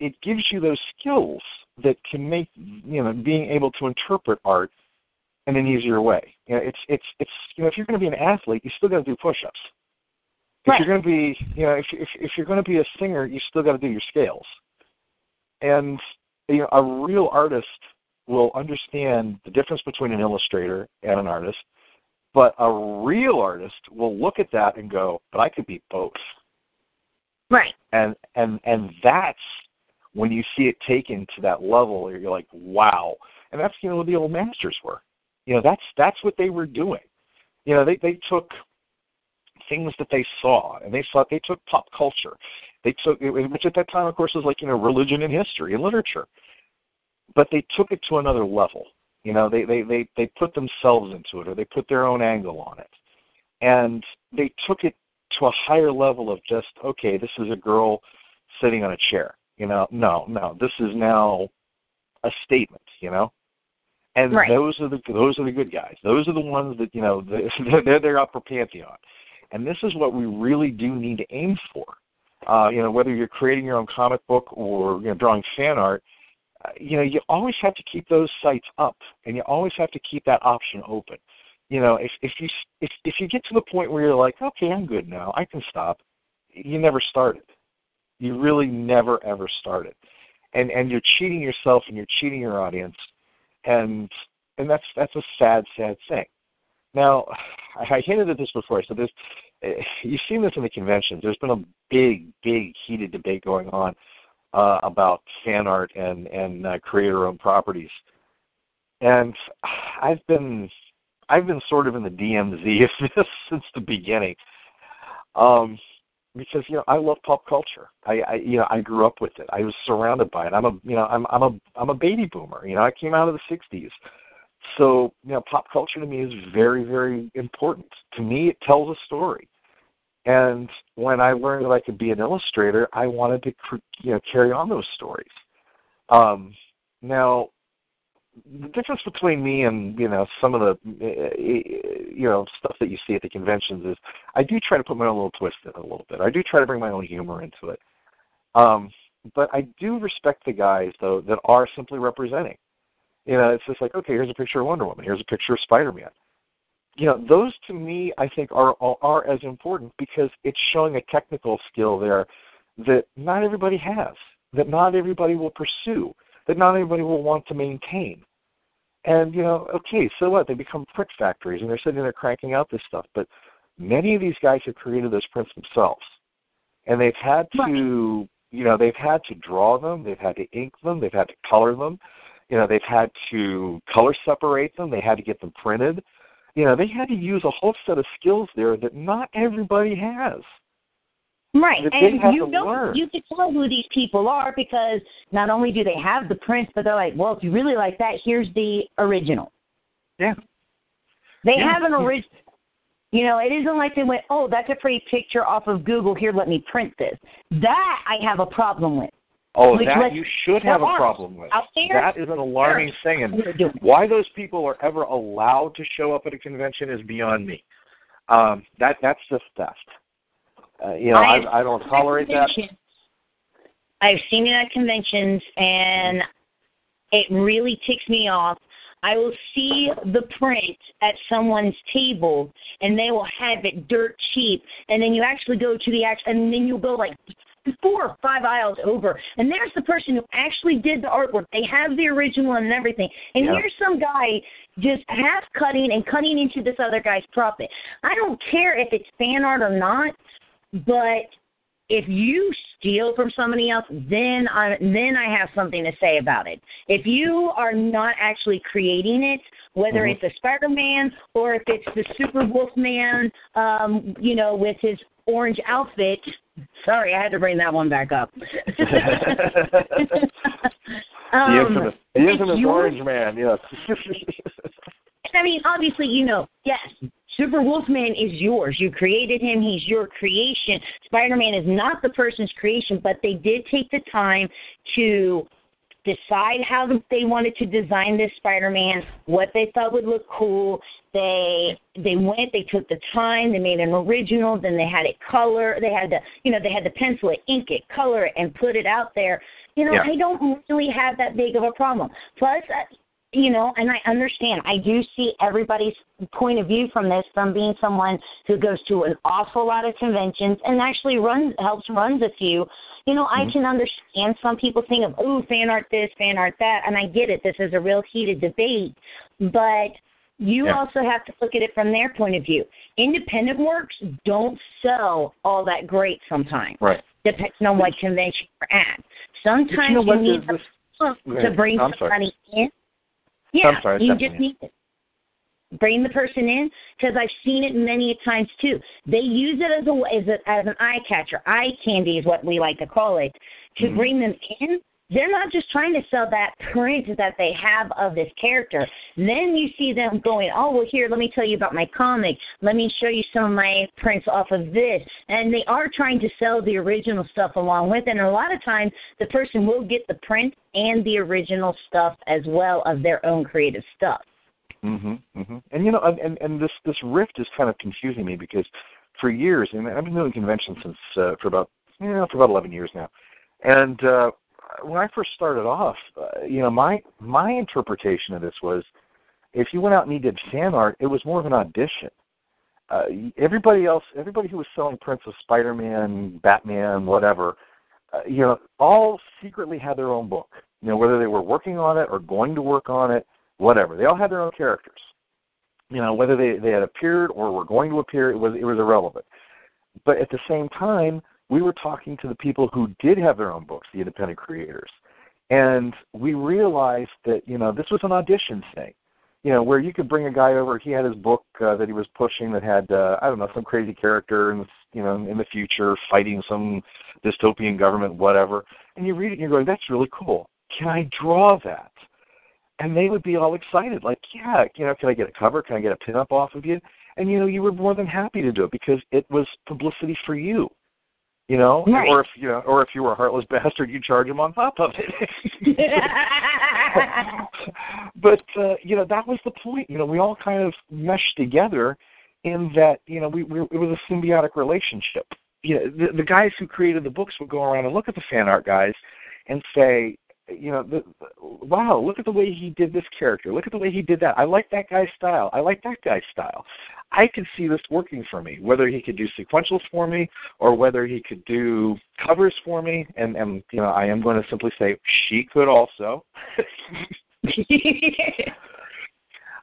it gives you those skills that can make you know being able to interpret art in an easier way. You know, it's it's it's you know if you're going to be an athlete, you still got to do push-ups. If
Right.
you're going to be you know if if if you're going to be a singer, you still got to do your scales. And you know a real artist will understand the difference between an illustrator and an artist, but a real artist will look at that and go, "But I could be both."
right.
and and and that's when you see it taken to that level you're like wow. And that's you know what the old masters were. You know that's that's what they were doing. You know they they took things that they saw and they saw they took pop culture. They took which at that time of course was like you know religion and history and literature. But they took it to another level. You know they they they they put themselves into it or they put their own angle on it. And they took it to a higher level of just okay this is a girl sitting on a chair you know no no this is now a statement you know? And
Right.
those are the those are the good guys. Those are the ones that you know they're they're, they're upper pantheon. And this is what we really do need to aim for. Uh you know whether you're creating your own comic book or you know drawing fan art uh, you know you always have to keep those sights up and you always have to keep that option open. You know if if you if if you get to the point where you're like okay i'm good now. I can stop. You never started you really never ever started and and you're cheating yourself and you're cheating your audience. And and that's that's a sad sad thing. Now i hinted at this before. So there's eh, you've seen this in the conventions. There's been a big big heated debate going on uh about fan art and and uh, creator owned properties. And i've been I've been sort of in the DMZ of this since the beginning, um, because you know I love pop culture. I, I you know I grew up with it. I was surrounded by it. I'm a you know I'm I'm a I'm a baby boomer. You know I came out of the '60s, so you know pop culture to me is very very important. To me, it tells a story. And when I learned that I could be an illustrator, I wanted to you know carry on those stories. Um, now the difference between me and you know some of the uh, you know stuff that you see at the conventions is I do try to put my own little twist in a little bit. I do try to bring my own humor into it. Um, but I do respect the guys though that are simply representing. You know, it's just like okay, here's a picture of Wonder Woman, here's a picture of Spider Man. You know, those to me I think are are as important because it's showing a technical skill there that not everybody has. that not everybody will pursue, that not everybody will want to maintain. And you know, okay, so what? They become print factories, and they're sitting there cranking out this stuff. But many of these guys have created those prints themselves, and they've had to, you know, they've had to draw them, they've had to ink them, they've had to color them, you know, they've had to color separate them, they had to get them printed. You know, they had to use a whole set of skills there that not everybody has.
Right, and you know
learn.
you can tell who these people are because not only do they have the prints, but they're like, well, if you really like that, here's the original.
Yeah.
They
Yeah.
have an original. You know, it isn't like they went, oh, that's a free picture off of Google. Here, let me print this. That I have a problem with.
Oh,
Which
that you should have a problem with. That is an alarming thing, and
They're doing it.
why those people are ever allowed to show up at a convention is beyond me. Um, that that's just theft. Uh, you know, I,
I've
I don't tolerate that.
I've seen it at conventions, and it really ticks me off. I will see the print at someone's table, and they will have it dirt cheap, and then you actually go to the actual, and then you go like four or five aisles over, and there's the person who actually did the artwork. They have the original and everything, and
Yeah.
here's some guy just half cutting and cutting into this other guy's profit. I don't care if it's fan art or not, but if you steal from somebody else, then I then I have something to say about it. If you are not actually creating it, whether
Mhm.
it's a Spider-Man or if it's the Super Wolfman, um, you know, with his orange outfit. Sorry, I had to bring that one back up.
the
Um,
infamous, the infamous. Orange Man. Yes.
I mean, obviously, you know, yes, Super Wolfman is yours. You created him. He's your creation. Spider Man is not the person's creation, but they did take the time to decide how they wanted to design this Spider Man, what they thought would look cool. They they went, they took the time, they made an original, then they had it color, they had to you know, they had to pencil it, ink it, color it, and put it out there. You know,
Yeah.
I don't really have that big of a problem. Plus, uh, you know, and I understand. I do see everybody's point of view from this from being someone who goes to an awful lot of conventions and actually runs helps runs a few. You know, I mm-hmm. can understand some people think of, oh, fan art this, fan art that, and I get it. This is a real heated debate. But you
Yeah.
also have to look at it from their point of view. Independent works don't sell all that great sometimes,
right.
depending on what convention you're at. Sometimes
But you know what?
need
This-
to bring somebody in. Yeah,
sorry,
you just need to bring the person in because I've seen it many times too. They use it as a as, a, as an eye catcher, eye candy is what we like to call it, to
Mm-hmm.
bring them in. They're not just trying to sell that print that they have of this character. Then you see them going, oh, well, here, let me tell you about my comic. Let me show you some of my prints off of this. And they are trying to sell the original stuff along with it. And a lot of times, the person will get the print and the original stuff as well of their own creative stuff.
Mhm. Mhm. And you know, and, and this this rift is kind of confusing me because for years, and I've been doing conventions since uh, for about you know for about eleven years now, and uh, when I first started off, uh, you know, my my interpretation of this was if you went out and you did fan art, it was more of an audition. Uh, everybody else, everybody who was selling prints of Spider-Man, Batman, whatever, uh, you know, all secretly had their own book. You know, whether they were working on it or going to work on it, whatever. They all had their own characters. You know, whether they, they had appeared or were going to appear, it was it was irrelevant. But at the same time, we were talking to the people who did have their own books, the independent creators, and we realized that you know this was an audition thing. You know, where you could bring a guy over. He had his book uh, that he was pushing that had uh, I don't know some crazy character in you know in the future fighting some dystopian government, whatever. And you read it and you're going, that's really cool. Can I draw that? and they would be all excited, like, yeah, you know, can I get a cover? Can I get a pinup off of you? And you know, you were more than happy to do it because it was publicity for you. You know,
Right.
or if you know, or if you were a heartless bastard, you charge them on top of it. but uh, you know, that was the point. You know, we all kind of meshed together in that you know we, we it was a symbiotic relationship. You know, the, the guys who created the books would go around and look at the fan art guys and say, you know, the, wow, look at the way he did this character. Look at the way he did that. I like that guy's style. I like that guy's style. I could see this working for me. Whether he could do sequentials for me, or whether he could do covers for me, and and you know, I am going to simply say she could also.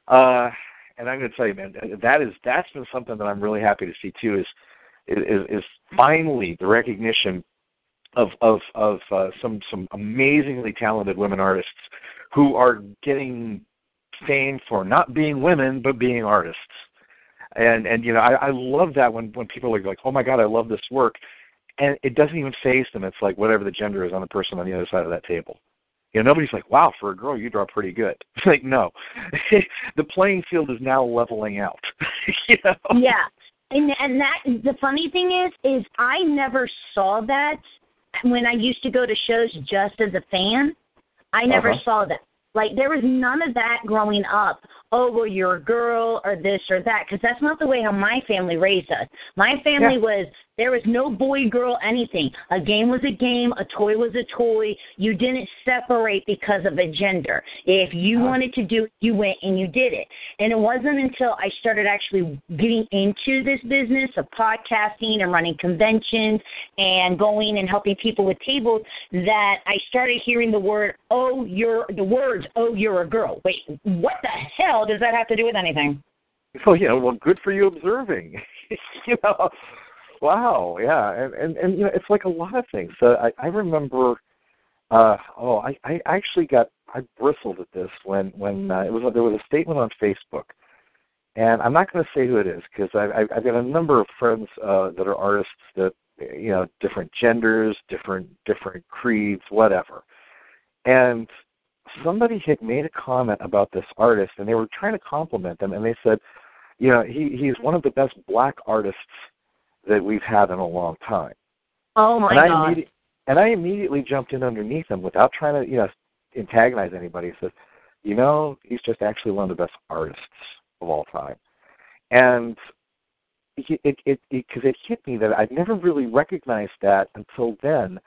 uh, and I'm going to tell you, man, that is that's been something that I'm really happy to see too. Is is is finally the recognition of of of uh, some some amazingly talented women artists who are getting fame for not being women but being artists. And and you know I, I love that when when people are like, oh my god, I love this work, and it doesn't even phase them. It's like whatever the gender is on the person on the other side of that table. You know, nobody's like, wow, for a girl, you draw pretty good. like, no, the playing field is now leveling out. you know?
Yeah, and and that the funny thing is, is I never saw that when I used to go to shows just as a fan. I never
Uh-huh.
saw that. Like there was none of that growing up. Oh, well, you're a girl or this or that, because that's not the way how my family raised us. My family
Yeah.
was there was no boy, girl, anything. A game was a game. A toy was a toy. You didn't separate because of a gender. If you
Uh-huh.
wanted to do it, you went and you did it. And it wasn't until I started actually getting into this business of podcasting and running conventions and going and helping people with tables that I started hearing the word, oh, you're, the words, oh, you're a girl. Wait, what the hell does that have to do with anything?
Oh yeah, well, good for you observing. you know, wow, yeah, and and and you know, it's like a lot of things. So I I remember, uh, oh, I I actually got I bristled at this when when uh, it was there was a statement on Facebook, and I'm not going to say who it is because I've, I've got a number of friends uh, that are artists that you know different genders, different different creeds, whatever, and somebody had made a comment about this artist and they were trying to compliment them and they said you know he he's one of the best black artists that we've had in a long time
Oh my
and I
god.
immedi- and I immediately jumped in underneath him without trying to you know antagonize anybody. Said, you know, he's just actually one of the best artists of all time, and it it it because it, hit me that I'd never really recognized that until then.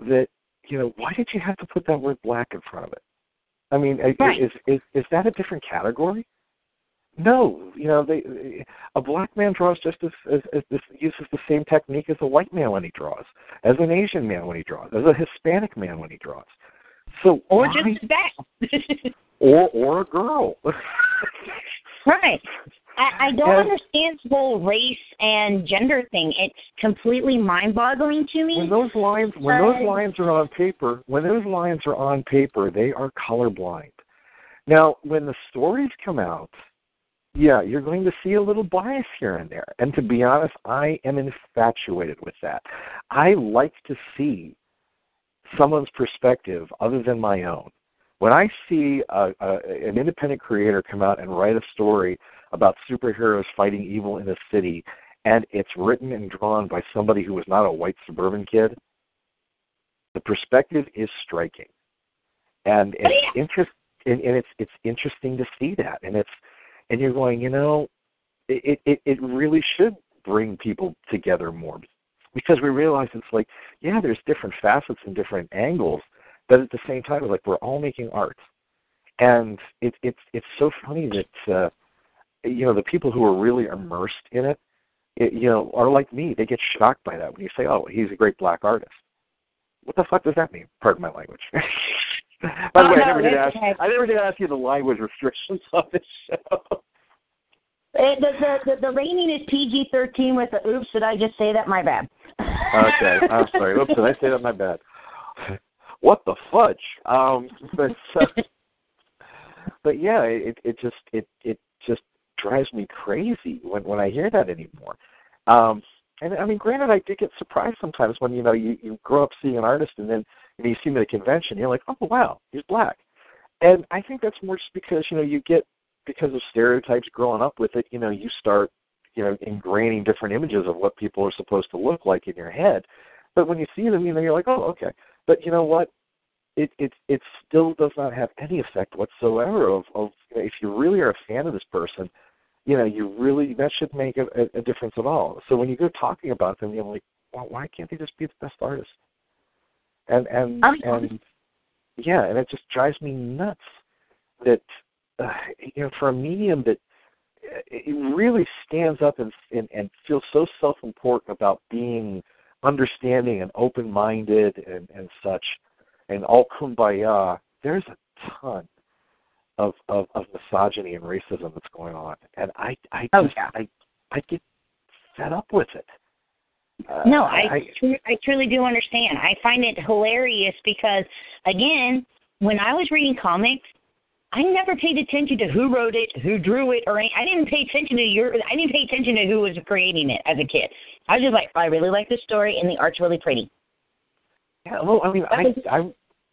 That you know, why did you have to put that word black in front of it? I mean, i-
Right.
is is is that a different category? No, you know, they a black man draws just as, as, as this uses the same technique as a white man when he draws, as an Asian man when he draws, as a Hispanic man when he draws. So
Or
why-
just that.
or or a girl.
Right. I, I don't
And-
understand the whole race and gender thing. It's completely mind boggling to me.
when those lines when those lines are on paper, when those lines are on paper, they are colorblind. Now, when the stories come out, yeah, you're going to see a little bias here and there. And to be honest, I am infatuated with that. I like to see someone's perspective other than my own. When I see a, a, an independent creator come out and write a story about superheroes fighting evil in a city, and it's written and drawn by somebody who was not a white suburban kid, the perspective is striking, and it's interest and, and it's it's interesting to see that, and it's and you're going, you know, it it it really should bring people together more because we realize it's like, yeah, there's different facets and different angles, but at the same time, it's like we're all making art, and it's it's it's so funny that uh, you know the people who are really immersed in it, it, you know, are like me. They get shocked by that when you say, "Oh, he's a great black artist." What the fuck does that mean? Pardon my language. By the
Oh,
way, I never did ask.
okay.
I never did ask you the language restrictions on this show.
Uh, the, the, the, rating is PG 13 with the oops. Did I just say that? My bad.
Okay, I'm sorry. Oops, did I say that? My bad. What the fudge? Um, but uh, but yeah, it it just it it drives me crazy when when I hear that anymore. Um, and I mean, granted, I did get surprised sometimes when you know you you grow up seeing an artist and then know, you see him at a convention, you're like, oh wow, he's black. And I think that's more just because you know you get because of stereotypes growing up with it. You know, you start you know ingraining different images of what people are supposed to look like in your head. But when you see them, you know, you're like, oh, okay. But you know what? It it it still does not have any effect whatsoever. Of of you know, if you really are a fan of this person, you know, you really that should make a, a, a difference at all. So when you go talking about them, you're like, well, why can't they just be the best artist? And and and yeah, and it just drives me nuts that uh, you know for a medium that it really stands up and and, and feels so self-important about being understanding and open-minded and and such, and all kumbaya. There's a ton of of, of misogyny and racism that's going on, and I I
Oh,
just
yeah.
I I get fed up with it. Uh,
No, I tru- I truly do understand. I find it hilarious because again, when I was reading comics, I never paid attention to who wrote it, who drew it, or any, I didn't pay attention to your. I didn't pay attention to who was creating it as a kid. I was just like, I really like this story, and the art's really pretty.
Yeah, well, I mean, I I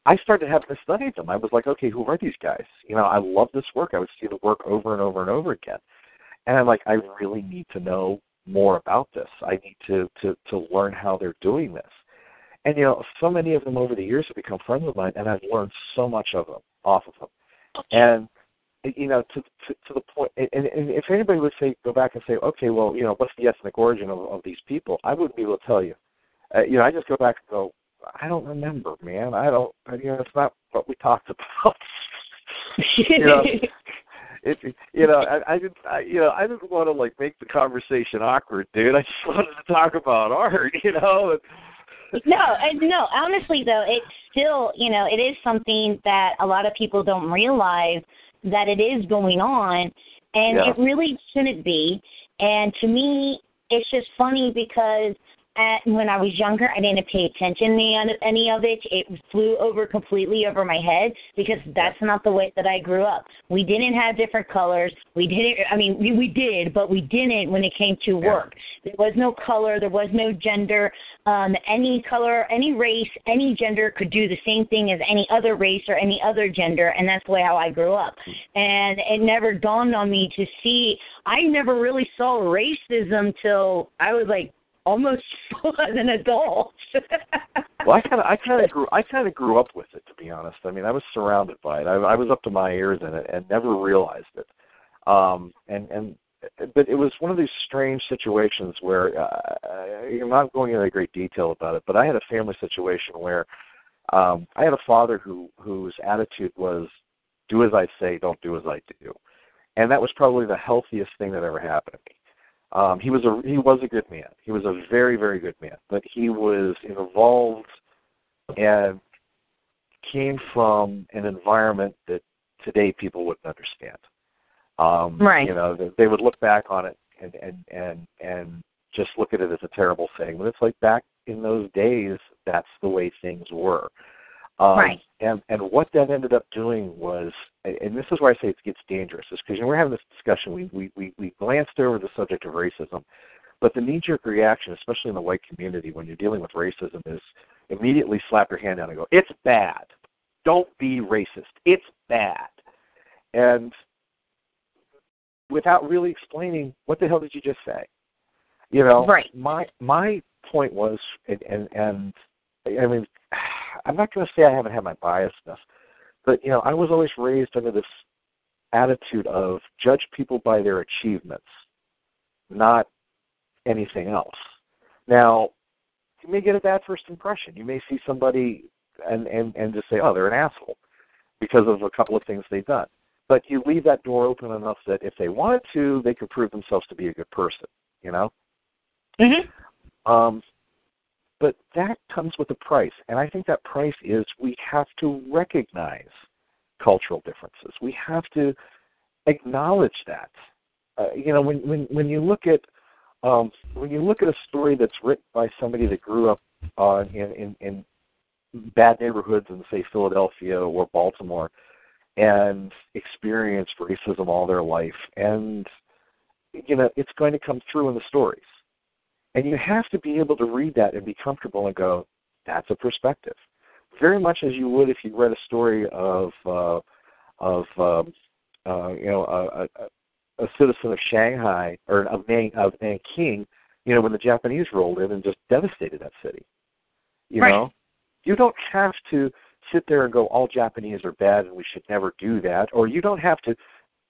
I started having to study them. I was like, okay, who are these guys? You know, I love this work. I would see the work over and over and over again, and I'm like, I really need to know more about this. I need to to to learn how they're doing this. And you know, so many of them over the years have become friends of mine, and I've learned so much of them off of them. And you know, to to, to the point, and, and if anybody would say, go back and say, okay, well, you know, what's the ethnic origin of, of these people? I wouldn't be able to tell you. Uh, you know, I just go back and go, I don't remember, man. I don't. You know, it's not what we talked about. you know, it, you know, I, I didn't. I, you know, I didn't want to like make the conversation awkward, dude. I just wanted to talk about art. You know.
No, and no. Honestly, though, it's still, you know, it is something that a lot of people don't realize that it is going on, and
Yeah.
it really shouldn't be. And to me, it's just funny because at, when I was younger, I didn't pay attention to any, of it. It flew over completely over my head because that's not the way that I grew up. We didn't have different colors. We didn't. I mean, we, we did, but we didn't when it came to work. There was no color. There was no gender. Um, any color, any race, any gender could do the same thing as any other race or any other gender, and that's the way how I grew up. And it never dawned on me to see. I never really saw racism till I was like almost an adult.
well, I kind of, I kind of grew, I kind of grew up with it, to be honest. I mean, I was surrounded by it. I, I was up to my ears in it, and never realized it. Um, and and, but it was one of these strange situations where uh, I'm not going into great detail about it, but I had a family situation where um, I had a father who whose attitude was, "Do as I say, don't do as I do," and that was probably the healthiest thing that ever happened to me. Um, he was a he was a good man. He was a very very good man, but he was involved and came from an environment that today people wouldn't understand. Um,
Right.
You know, they- would look back on it and and and and just look at it as a terrible thing. But it's like back in those days, that's the way things were. Um,
Right.
And and what that ended up doing was, and this is where I say it gets dangerous, is because you know, we're having this discussion. We, we we we glanced over the subject of racism, but the knee-jerk reaction, especially in the white community, when you're dealing with racism, is immediately slap your hand down and go, "It's bad. Don't be racist. It's bad." And without really explaining what the hell did you just say, you know,
Right.
My my point was, and and, and I mean, I'm not going to say I haven't had my biasness, but you know, I was always raised under this attitude of judge people by their achievements, not anything else. Now, you may get a bad first impression. You may see somebody and and and just say, "Oh, they're an asshole," because of a couple of things they've done. But you leave that door open enough that if they wanted to, they could prove themselves to be a good person. You know.
Mm-hmm.
Um, but that comes with a price, and I think that price is we have to recognize cultural differences. We have to acknowledge that. Uh, you know, when when when you look at um, when you look at a story that's written by somebody that grew up uh, in, in in bad neighborhoods in say Philadelphia or Baltimore and experienced racism all their life, and you know it's going to come through in the stories. And you have to be able to read that and be comfortable and go, that's a perspective. Very much as you would if you read a story of uh, of um, uh, you know a, a, a citizen of Shanghai or of Nan, of Nanking, you know when the Japanese rolled in and just devastated that city. You
Right.
know, you don't have to sit there and go all Japanese are bad and we should never do that, or you don't have to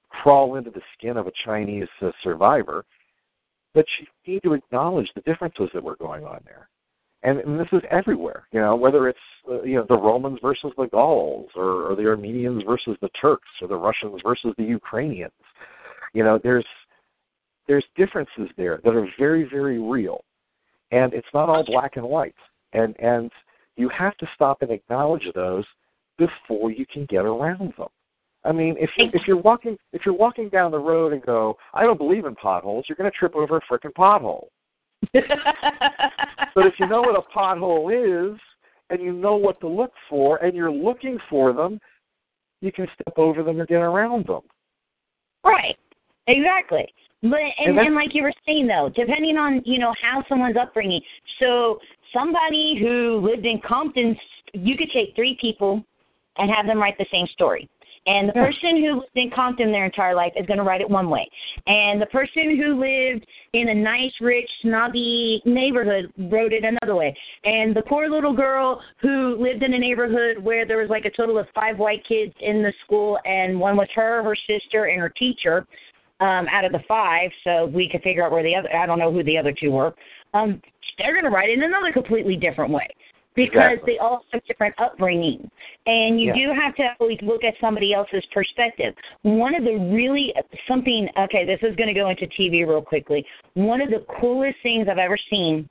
crawl into the skin of a Chinese uh, survivor but you need to acknowledge the differences that were going on there. And, and this is everywhere, you know, whether it's uh, you know the Romans versus the Gauls, or, or the Armenians versus the Turks, or the Russians versus the Ukrainians. You know, there's there's differences there that are very, very real. And it's not all black and white. And and you have to stop and acknowledge those before you can get around them. I mean, if you if you're walking if you're walking down the road and go, I don't believe in potholes, you're going to trip over a frickin' pothole. but if you know what a pothole is and you know what to look for and you're looking for them, you can step over them or get around them.
Right. Exactly. But and,
And
and like you were saying though, depending on you know how someone's upbringing. So somebody who lived in Compton, you could take three people and have them write the same story. And the
Yeah.
person who lived in Compton their entire life is going to write it one way. And the person who lived in a nice, rich, snobby neighborhood wrote it another way. And the poor little girl who lived in a neighborhood where there was like a total of five white kids in the school, and one was her, her sister, and her teacher um, out of the five. So we could figure out where the other, I don't know who the other two were. Um, they're going to write it in another completely different way because
Exactly.
they all have different upbringing. And you
Yeah.
do have to always look at somebody else's perspective. One of the really something okay, this is going to go into TV real quickly. One of the coolest things I've ever seen,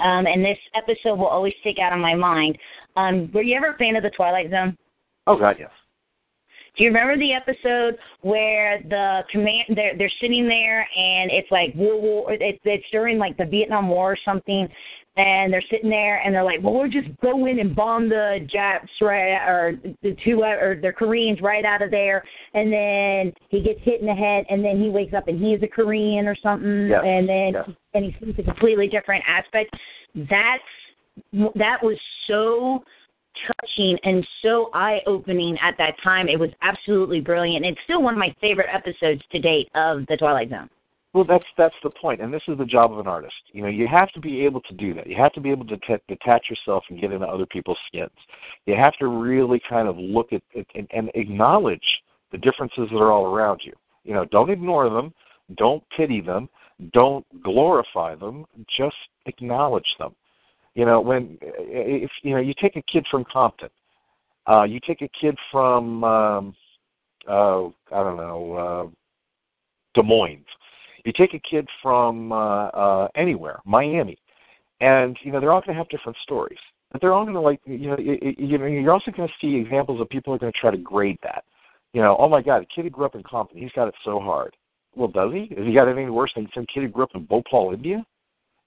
um, and this episode will always stick out in my mind. Um, were you ever a fan of the Twilight Zone?
Oh God, yes.
Do you remember the episode where the command they're they're sitting there and it's like war War it's it's during like the Vietnam War or something and they're sitting there and they're like, Well we'll just go in and bomb the Japs right or the two or the Koreans right out of there and then he gets hit in the head and then he wakes up and he is a Korean or something
Yes,
and then
yes.
and he sees a completely different aspect. That's that was so touching and so eye opening at that time. It was absolutely brilliant. It's still one of my favorite episodes to date of The Twilight Zone.
Well, that's that's the point, and this is the job of an artist. You know, you have to be able to do that. You have to be able to t- detach yourself and get into other people's skins. You have to really kind of look at it and, and acknowledge the differences that are all around you. You know, don't ignore them, don't pity them, don't glorify them. Just acknowledge them. You know, when if you know you take a kid from Compton, uh, you take a kid from um, uh, I don't know uh, Des Moines you take a kid from uh, uh, anywhere, Miami, and you know they're all going to have different stories. But they're all going to like you know you, you know you're also going to see examples of people who are going to try to grade that. You know, oh my God, a kid who grew up in Compton, he's got it so hard. Well, does he? Has he got it any worse than some kid who grew up in Bhopal, India?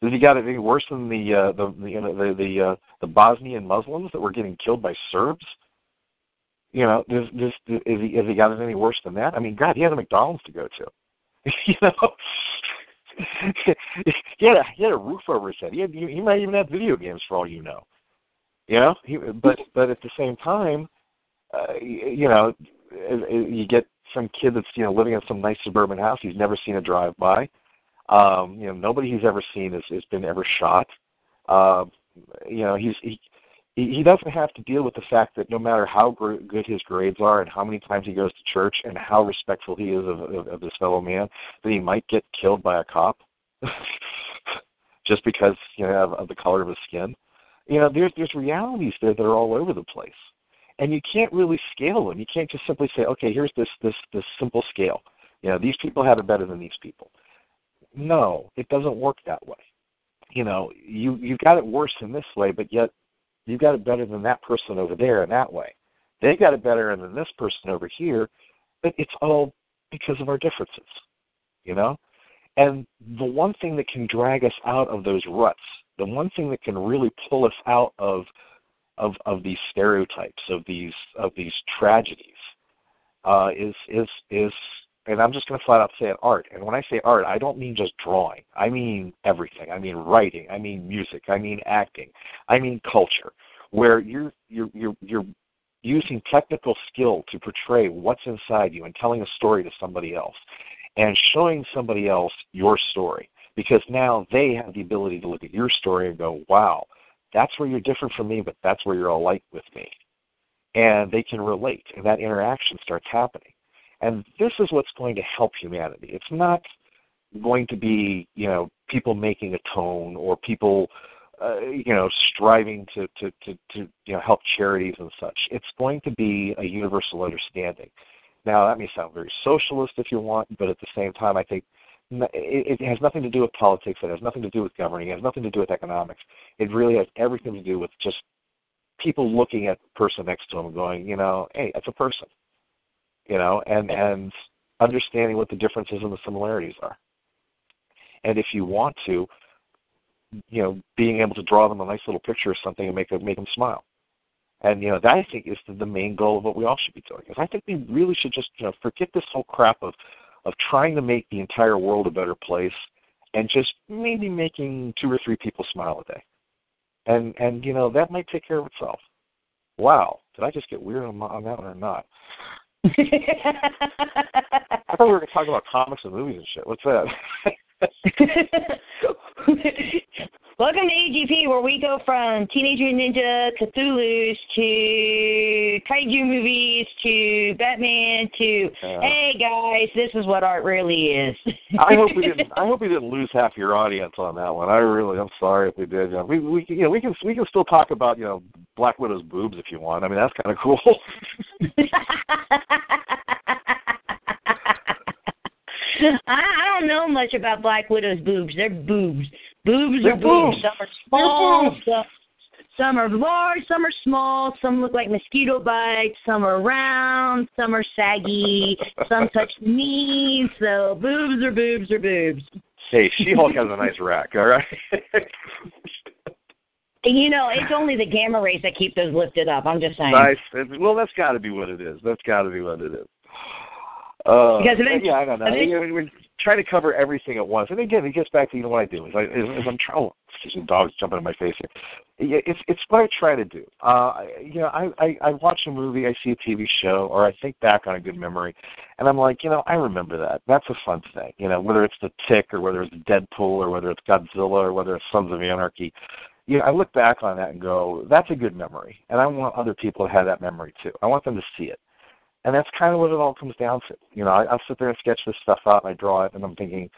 Has he got it any worse than the uh, the the you know, the the, uh, the Bosnian Muslims that were getting killed by Serbs? You know, does, does, is he has he got it any worse than that? I mean, God, he has a McDonald's to go to. you know, he had a he had a roof over his head. He had, he, he might even have video games for all you know. You know, he, but but at the same time, uh, you, you know, you get some kid that's you know living in some nice suburban house. He's never seen a drive by. Um, you know, nobody he's ever seen has, has been ever shot. Uh, you know, he's he he he doesn't have to deal with the fact that no matter how gr- good his grades are and how many times he goes to church and how respectful he is of, of, of his fellow man, that he might get killed by a cop just because you know of, of the color of his skin. You know, there's there's realities there that are all over the place, and you can't really scale them. You can't just simply say, okay, here's this this this simple scale. You know, these people have it better than these people. No, it doesn't work that way. You know, you you've got it worse in this way, but yet you got it better than that person over there in that way. They got it better than this person over here, but it's all because of our differences, you know? And the one thing that can drag us out of those ruts, the one thing that can really pull us out of of of these stereotypes, of these of these tragedies, uh, is is is and I'm just going to flat out say it art. And when I say art, I don't mean just drawing. I mean everything. I mean writing. I mean music. I mean acting. I mean culture, where you're you're you're you're using technical skill to portray what's inside you and telling a story to somebody else, and showing somebody else your story because now they have the ability to look at your story and go, "Wow, that's where you're different from me, but that's where you're alike with me," and they can relate, and that interaction starts happening. And this is what's going to help humanity. It's not going to be, you know, people making a tone or people, uh, you know, striving to, to, to, to, you know, help charities and such. It's going to be a universal understanding. Now, that may sound very socialist if you want, but at the same time, I think it, has nothing to do with politics. It has nothing to do with governing. It has nothing to do with economics. It really has everything to do with just people looking at the person next to them going, you know, hey, that's a person, you know, and and understanding what the differences and the similarities are. And if you want to, you know, being able to draw them a nice little picture or something and make them make them smile. And you know, that I think is the, the main goal of what we all should be doing. Is I think we really should just you know forget this whole crap of of trying to make the entire world a better place, and just maybe making two or three people smile a day. And and you know that might take care of itself. Wow, did I just get weird on, on that one or not? I thought we were going to talk about comics and movies and shit. What's that?
Welcome to AGP, where we go from Teenage Mutant Ninja Cthulhu's to kaiju movies to Batman to
Uh,
hey guys, this is what art really is.
I hope we didn't. I hope we didn't lose half your audience on that one. I really, I'm sorry if we did. You know, we, we, you know, we can, we can still talk about, you know, Black Widow's boobs if you want. I mean, that's kind of cool.
I, I don't know much about Black Widow's boobs. They're boobs. Boobs
They're
are boobs.
boobs.
Some are small. Some, some are large. Some are small. Some look like mosquito bites. Some are round. Some are saggy. some touch the knees. So boobs are boobs are boobs.
hey, She-Hulk has a nice rack. All right.
You know, it's only the gamma rays that keep those lifted up. I'm just saying.
nice. Well, that's got to be what it is. That's got to be what it is. Uh,
Because eventually-
yeah, I don't know.
eventually-
Trying to cover everything at once, and again, it gets back to you know what I do is I is I'm trying. Oh, excuse me, dogs jumping in my face here. Yeah, It's it's what I try to do. Uh, you know, I, I I watch a movie, I see a TV show, or I think back on a good memory, and I'm like, you know, I remember that. That's a fun thing. You know, whether it's the Tick or whether it's Deadpool or whether it's Godzilla or whether it's Sons of Anarchy. You know, I look back on that and go, that's a good memory, and I want other people to have that memory too. I want them to see it, and that's kind of what it all comes down to. You know, I, I'll sit there and sketch this stuff out, and I draw it, and I'm thinking,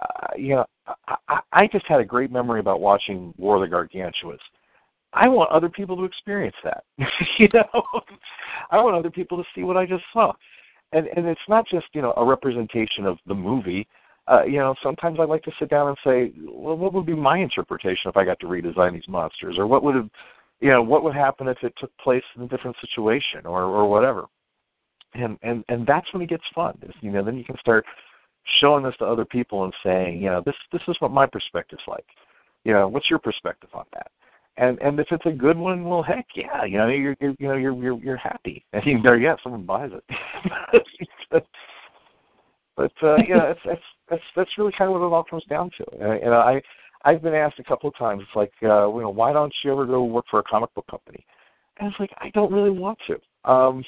uh, you know, I, I, I just had a great memory about watching War of the Gargantuas. I want other people to experience that. you know, I want other people to see what I just saw, and and it's not just you know a representation of the movie. Uh, you know, sometimes I like to sit down and say, well, what would be my interpretation if I got to redesign these monsters, or what would have, you know, what would happen if it took place in a different situation, or or whatever. And and and that's when it gets fun. Is, you know, then you can start showing this to other people and saying, you know, this this is what my perspective's like. You know, what's your perspective on that? And and if it's a good one, well, heck yeah, you know, you're, you're you know you're you're you're happy, and you there, yeah, someone buys it. but uh, yeah, that's that's that's that's really kind of what it all comes down to. And, and I I've been asked a couple of times, it's like, uh, you know, why don't you ever go work for a comic book company? And it's like, I don't really want to. Um,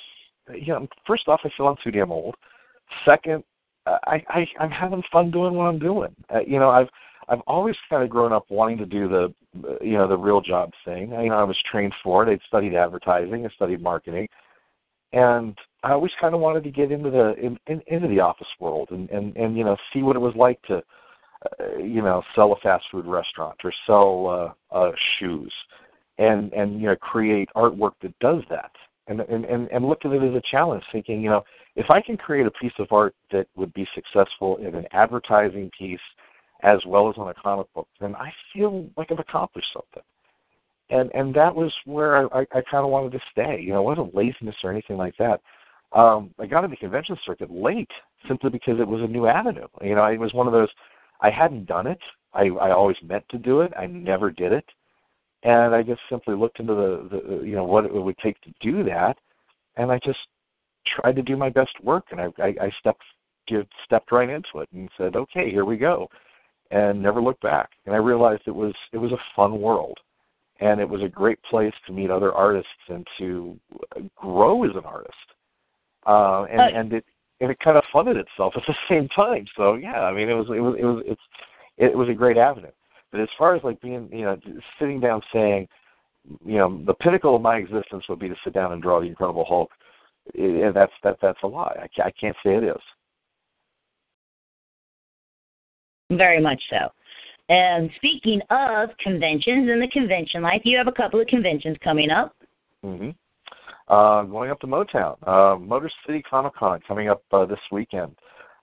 you know, first off, I feel I'm too damn old. Second, uh, I, I I'm having fun doing what I'm doing. Uh, you know, I've I've always kind of grown up wanting to do the uh, you know the real job thing. I, you know, I was trained for it. I'd studied advertising. I studied marketing, and I always kind of wanted to get into the in, in, into the office world and and and you know see what it was like to uh, you know sell a fast food restaurant or sell uh, uh, shoes, and and you know create artwork that does that. And, and and look at it as a challenge, thinking, you know, if I can create a piece of art that would be successful in an advertising piece as well as on a comic book, then I feel like I've accomplished something. And and that was where I, I, I kind of wanted to stay. You know, it wasn't laziness or anything like that. Um, I got into the convention circuit late simply because it was a new avenue. You know, it was one of those I hadn't done it. I, I always meant to do it. I never did it. And I just simply looked into the, the you know what it would take to do that, and I just tried to do my best work. And I I, I stepped give, stepped right into it and said, okay, here we go and never looked back. And I realized it was it was a fun world, and it was a great place to meet other artists and to grow as an artist. Uh, and and it and it kind of funded itself at the same time. So yeah, I mean it was it was it was it's it was a great avenue. But as far as like being you know sitting down saying, you know, the pinnacle of my existence would be to sit down and draw the Incredible Hulk. It, that's that that's a lie. I can't, I can't say it is.
Very much so. And speaking of conventions and the convention life, you have a couple of conventions coming up.
Mm-hmm. Uh, going up to Motown, uh, Motor City Comic Con coming up uh, this weekend.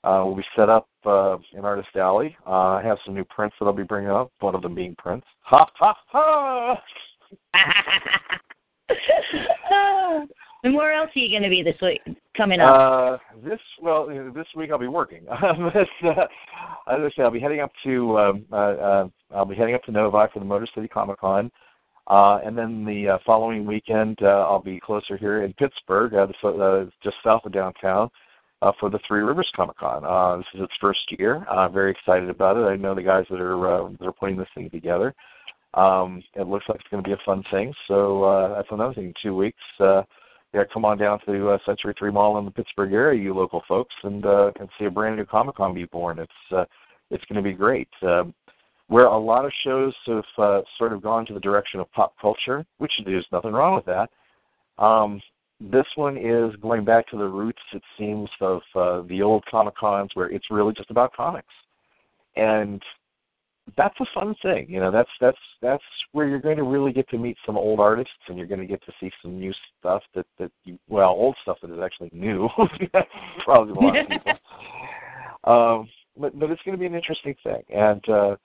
Uh, we'll be set up uh, in Artist Alley. Uh, I have some new prints that I'll be bringing up. One of them being Prince. Ha ha ha!
and where else are you going to be this week? Coming up?
Uh, this well, this week I'll be working. uh, as I say, I'll be heading up to um, uh, uh, I'll be heading up to Novi for the Motor City Comic Con. Uh, and then the uh, following weekend, uh, I'll be closer here in Pittsburgh, uh, the, uh, just south of downtown, uh, for the Three Rivers Comic Con. Uh, this is its first year. I'm very excited about it. I know the guys that are uh, that are putting this thing together. Um, it looks like it's going to be a fun thing. So uh, that's another thing. Two weeks. Uh, yeah, come on down to uh, Century Three Mall in the Pittsburgh area, you local folks, and uh, and see a brand new Comic Con be born. It's uh, it's going to be great. Uh, where a lot of shows have uh, sort of gone to the direction of pop culture, which there's nothing wrong with that. Um, this one is going back to the roots, it seems, of uh, the old Comic Cons, where it's really just about comics, and that's a fun thing. You know, that's that's that's where you're going to really get to meet some old artists, and you're going to get to see some new stuff that that you well, old stuff that is actually new. Probably a lot of people. um, but but it's going to be an interesting thing, and. uh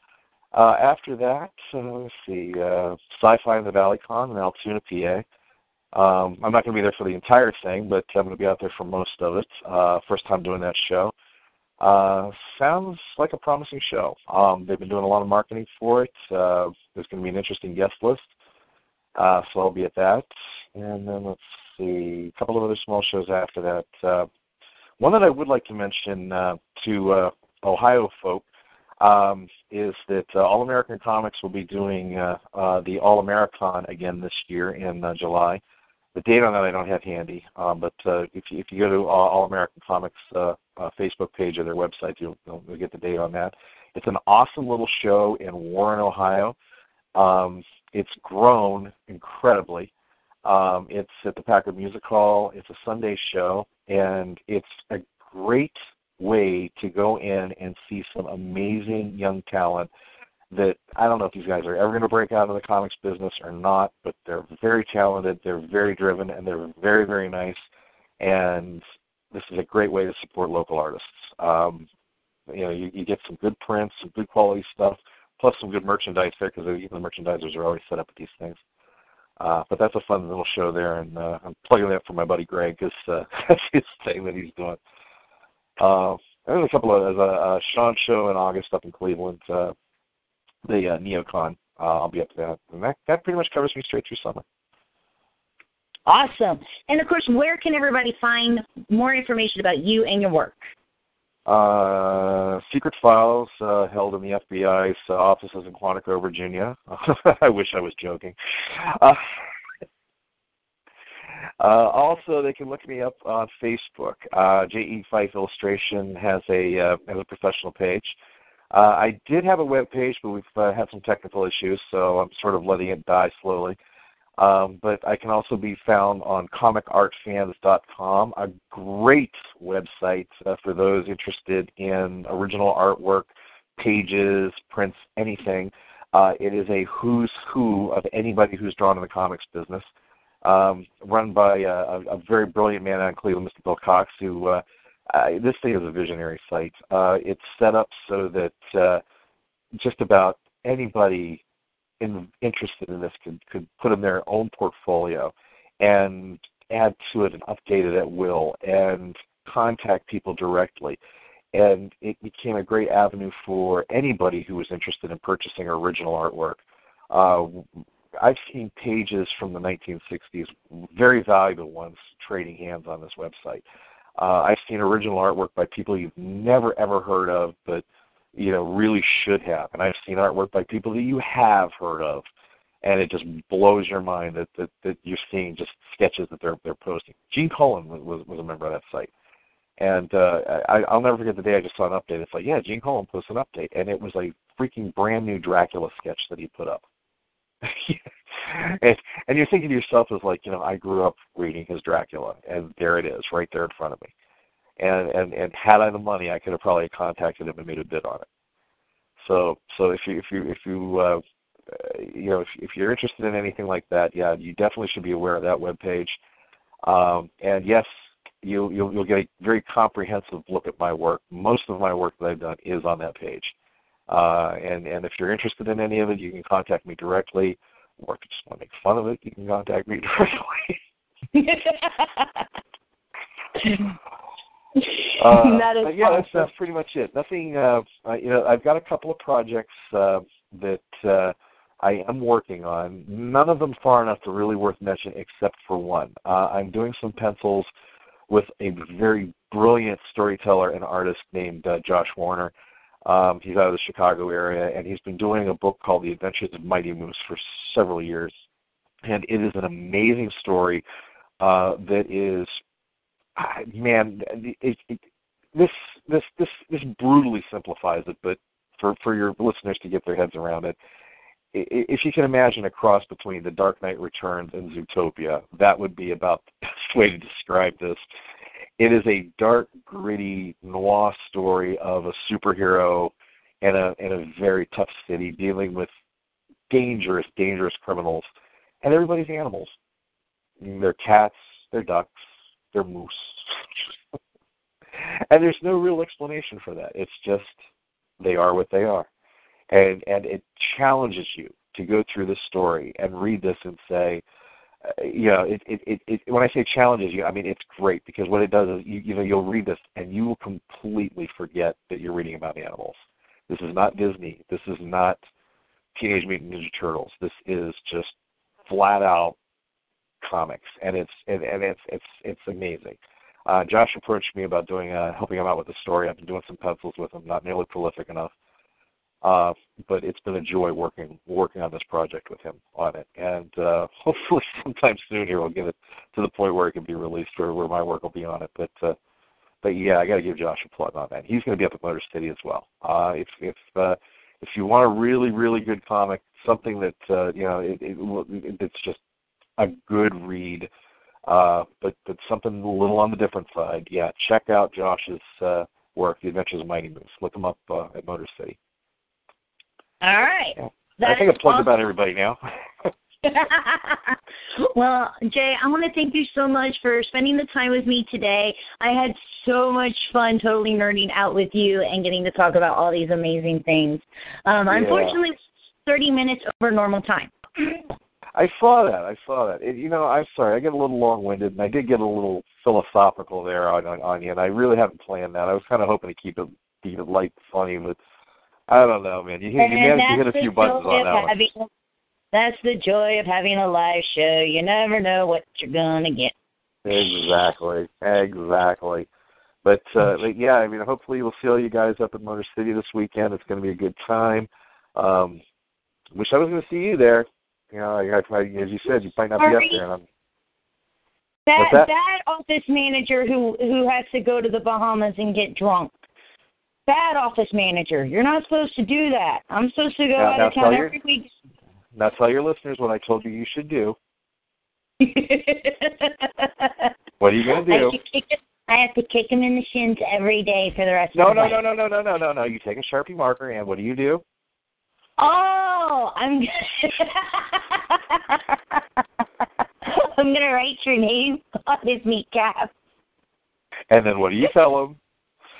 uh, after that, uh, let's see, uh, Sci-Fi in the Valley Con in Altoona, PA. Um, I'm not going to be there for the entire thing, but I'm going to be out there for most of it. Uh, first time doing that show. Uh, sounds like a promising show. Um, they've been doing a lot of marketing for it. Uh, there's going to be an interesting guest list, uh, so I'll be at that. And then let's see, a couple of other small shows after that. Uh, one that I would like to mention uh, to uh, Ohio folk um, is that uh, All American Comics will be doing uh, uh, the All Americon again this year in uh, July. The date on that I don't have handy, um, but uh, if you if you go to All American Comics uh, uh, Facebook page or their website, you'll, you'll get the date on that. It's an awesome little show in Warren, Ohio. Um, it's grown incredibly. Um, it's at the Packard Music Hall. It's a Sunday show, and it's a great way to go in and see some amazing young talent that I don't know if these guys are ever going to break out of the comics business or not, but they're very talented, they're very driven, and they're very, very nice. And this is a great way to support local artists. Um, you know, you, you get some good prints, some good quality stuff, plus some good merchandise there because even the merchandisers are always set up at these things. Uh, but that's a fun little show there, and uh, I'm plugging that for my buddy Greg because uh, that's his thing that he's doing. Uh, there's a couple of there's a, a Sean show in August up in Cleveland, uh, the uh, NeoCon. Uh, I'll be up to that, and that that pretty much covers me straight through summer.
Awesome. And of course, where can everybody find more information about you and your work?
Uh, secret files uh, held in the FBI's uh, offices in Quantico, Virginia. I wish I was joking. Uh, uh, also, they can look me up on Facebook. Uh, J.E. Fife Illustration has a uh, has a professional page. Uh, I did have a web page, but we've uh, had some technical issues, so I'm sort of letting it die slowly. Um, but I can also be found on comicartfans.com, a great website uh, for those interested in original artwork, pages, prints, anything. Uh, it is a who's who of anybody who's drawn in the comics business um, run by a, a very brilliant man out in Cleveland, Mr. Bill Cox, who uh, uh, this thing is a visionary site. Uh, it's set up so that uh, just about anybody in, interested in this could, could put in their own portfolio and add to it and update it at will and contact people directly. And it became a great avenue for anybody who was interested in purchasing original artwork. Uh, I've seen pages from the 1960s, very valuable ones, trading hands on this website. Uh, I've seen original artwork by people you've never ever heard of, but you know really should have. And I've seen artwork by people that you have heard of, and it just blows your mind that that, that you're seeing just sketches that they're they're posting. Gene Colan was was, was a member of that site, and uh, I, I'll never forget the day I just saw an update. It's like, yeah, Gene Colan posted an update, and it was a freaking brand new Dracula sketch that he put up. and and you're thinking to yourself as like, you know, I grew up reading his Dracula, and there it is, right there in front of me. And and and had I the money, I could have probably contacted him and made a bid on it. So so if you if you if you uh, you know if if you're interested in anything like that, yeah, you definitely should be aware of that web page. Um, and yes, you you'll, you'll get a very comprehensive look at my work. Most of my work that I've done is on that page. Uh, and and if you're interested in any of it, you can contact me directly. Or if you just want to make fun of it, you can contact me directly. uh,
that is
yeah, that's, that's pretty much it. Nothing. Uh, I, you know, I've got a couple of projects uh, that uh, I am working on. None of them far enough to really worth mentioning, except for one. Uh, I'm doing some pencils with a very brilliant storyteller and artist named uh, Josh Warner. Um, he's out of the Chicago area, and he's been doing a book called The Adventures of Mighty Moose for several years. And it is an amazing story uh, that is, ah, man, it, it, this this this this brutally simplifies it, but for for your listeners to get their heads around it, if you can imagine a cross between The Dark Knight Returns and Zootopia, that would be about the best way to describe this. It is a dark, gritty noir story of a superhero in a in a very tough city dealing with dangerous, dangerous criminals, and everybody's animals. They're cats, they're ducks, they're moose. and there's no real explanation for that. It's just they are what they are. And and it challenges you to go through this story and read this and say, you know, it, it, it, it, when I say challenges you, I mean it's great because what it does is, you, you know, you'll read this and you will completely forget that you're reading about animals. This is not Disney. This is not Teenage Mutant Ninja Turtles. This is just flat out comics, and it's and, and it's it's it's amazing. Uh, Josh approached me about doing uh, helping him out with the story. I've been doing some pencils with him, not nearly prolific enough, uh, but it's been a joy working working on this project with him on it. And uh, hopefully, sometime soon here we'll get it to the point where it can be released or where my work will be on it. But uh, but yeah, I got to give Josh a plug on that. He's going to be up at Motor City as well. Uh, if if uh, if you want a really really good comic, something that uh, you know it, it, it, it's just a good read, uh, but but something a little on the different side. Yeah, check out Josh's uh, work, The Adventures of Mighty Moose. Look him up uh, at Motor City.
All right.
I think I've plugged
awesome.
about everybody now.
well, Jay, I want to thank you so much for spending the time with me today. I had so much fun totally nerding out with you and getting to talk about all these amazing things. Um,
Yeah.
Unfortunately, 30 minutes over normal time.
I saw that. I saw that. It, you know, I'm sorry. I get a little long-winded, and I did get a little philosophical there on, on, on you, and I really haven't planned that. I was kind of hoping to keep it keep it light, funny, but I don't know, man. You, hit- you managed to hit a few buttons on that one.
having- That's the joy of having a live show. You never know what you're going to get.
Exactly, exactly. But, uh, but yeah, I mean, hopefully we'll see all you guys up at Motor City this weekend. It's going to be a good time. Um, wish I was going to see you there. You know, I, I, as you said, you might not be up there. And I'm,
That,
that?
that office manager who who has to go to the Bahamas and get drunk. Bad office manager. You're not supposed to do that. I'm supposed to go
Now-
out of town every week.
now tell your listeners what I told you you should do. What are you going to do?
have kick it- I have to kick him in the shins every day for the rest
No,
of
no,
his
no,
life.
no, no, no, no, no, no. You take a Sharpie marker, and what do you do?
Oh, I'm I'm gonna write your name on his kneecap.
And then what do you tell them?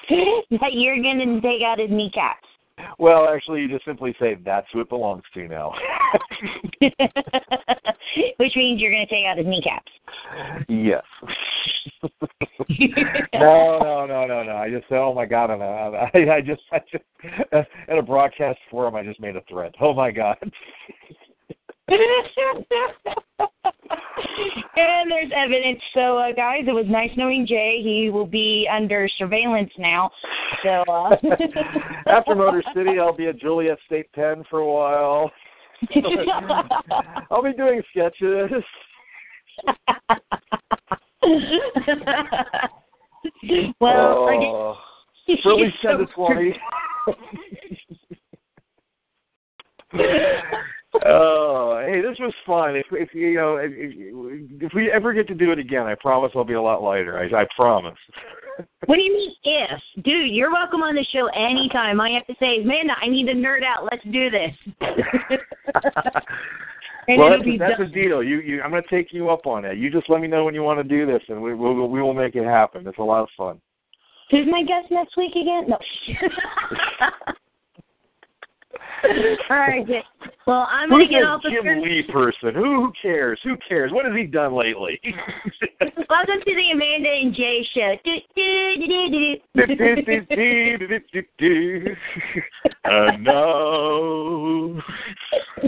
that you're gonna take out his kneecaps.
Well, actually, you just simply say, that's who it belongs to now.
Which means you're gonna take out his kneecaps.
yes. no, no, no, no, no. I just said, oh my god, and I, I just, I just, at a broadcast forum, I just made a threat. Oh my god.
and there's evidence. So, uh, guys, it was nice knowing Jay. He will be under surveillance now. So, uh...
After Motor City, I'll be at Joliet State Pen for a while. I'll be doing sketches.
well, I
oh,
guess-
for at least ten to twenty. Oh, hey, this was fun. If, if you know, if, if we ever get to do it again, I promise I'll be a lot lighter. I, I promise.
What do you mean if? Dude, you're welcome on the show anytime. All you have to say is, Amanda, I need to nerd out. Let's do this.
Well, that's, that's
done.
a deal. You, you, I'm going to take you up on it. You just let me know when you want to do this, and we, we, we will make it happen. It's a lot of fun.
Who's my guest next week again? No. All right. Well, I'm gonna get
this
off the
Jim
script.
Lee person? Who, who cares? Who cares? What has he done lately?
Welcome to the Amanda and Jay show.
And now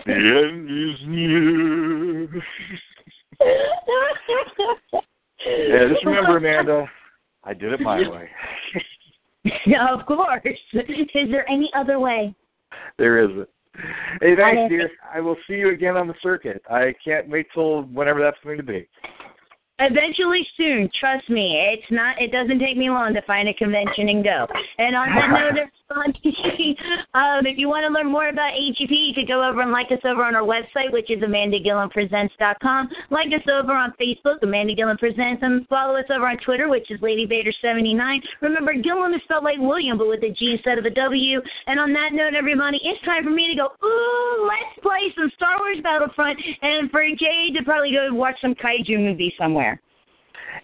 the end is near. Yeah, just remember, Amanda, I did it my way.
Yeah, of course. Is there any other way?
There isn't. Hey, thanks, dear. I will see you again on the circuit. I can't wait till whenever that's going to be.
Eventually, soon. Trust me. It's not. It doesn't take me long to find a convention and go. And on that note, um, if you want to learn more about AGP, you could go over and like us over on our website, which is AmandaGilliamPresents.com. Like us over on Facebook, Amanda Gilliam Presents, and follow us over on Twitter, which is LadyVader79. Remember, Gilliam is spelled like William, but with a G instead of a W. And on that note, everybody, it's time for me to go. Ooh, let's play some Star Wars Battlefront, and for Jay to probably go watch some kaiju movie somewhere.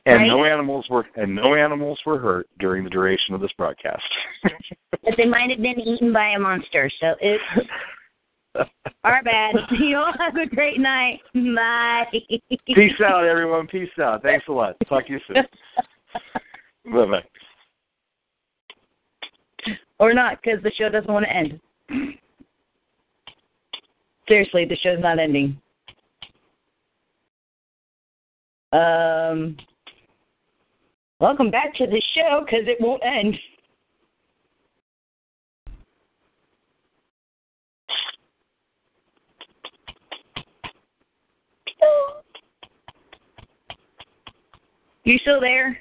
And
Right.
no animals were and no animals were hurt during the duration of this broadcast.
But they might have been eaten by a monster, so it's our bad. You all have a great night. Bye.
Peace out, everyone. Peace out. Thanks a lot. Talk to you soon. Bye bye.
Or not, because the show doesn't want to end. Seriously, the show's not ending. Um, welcome back to the show because it won't end. You still there?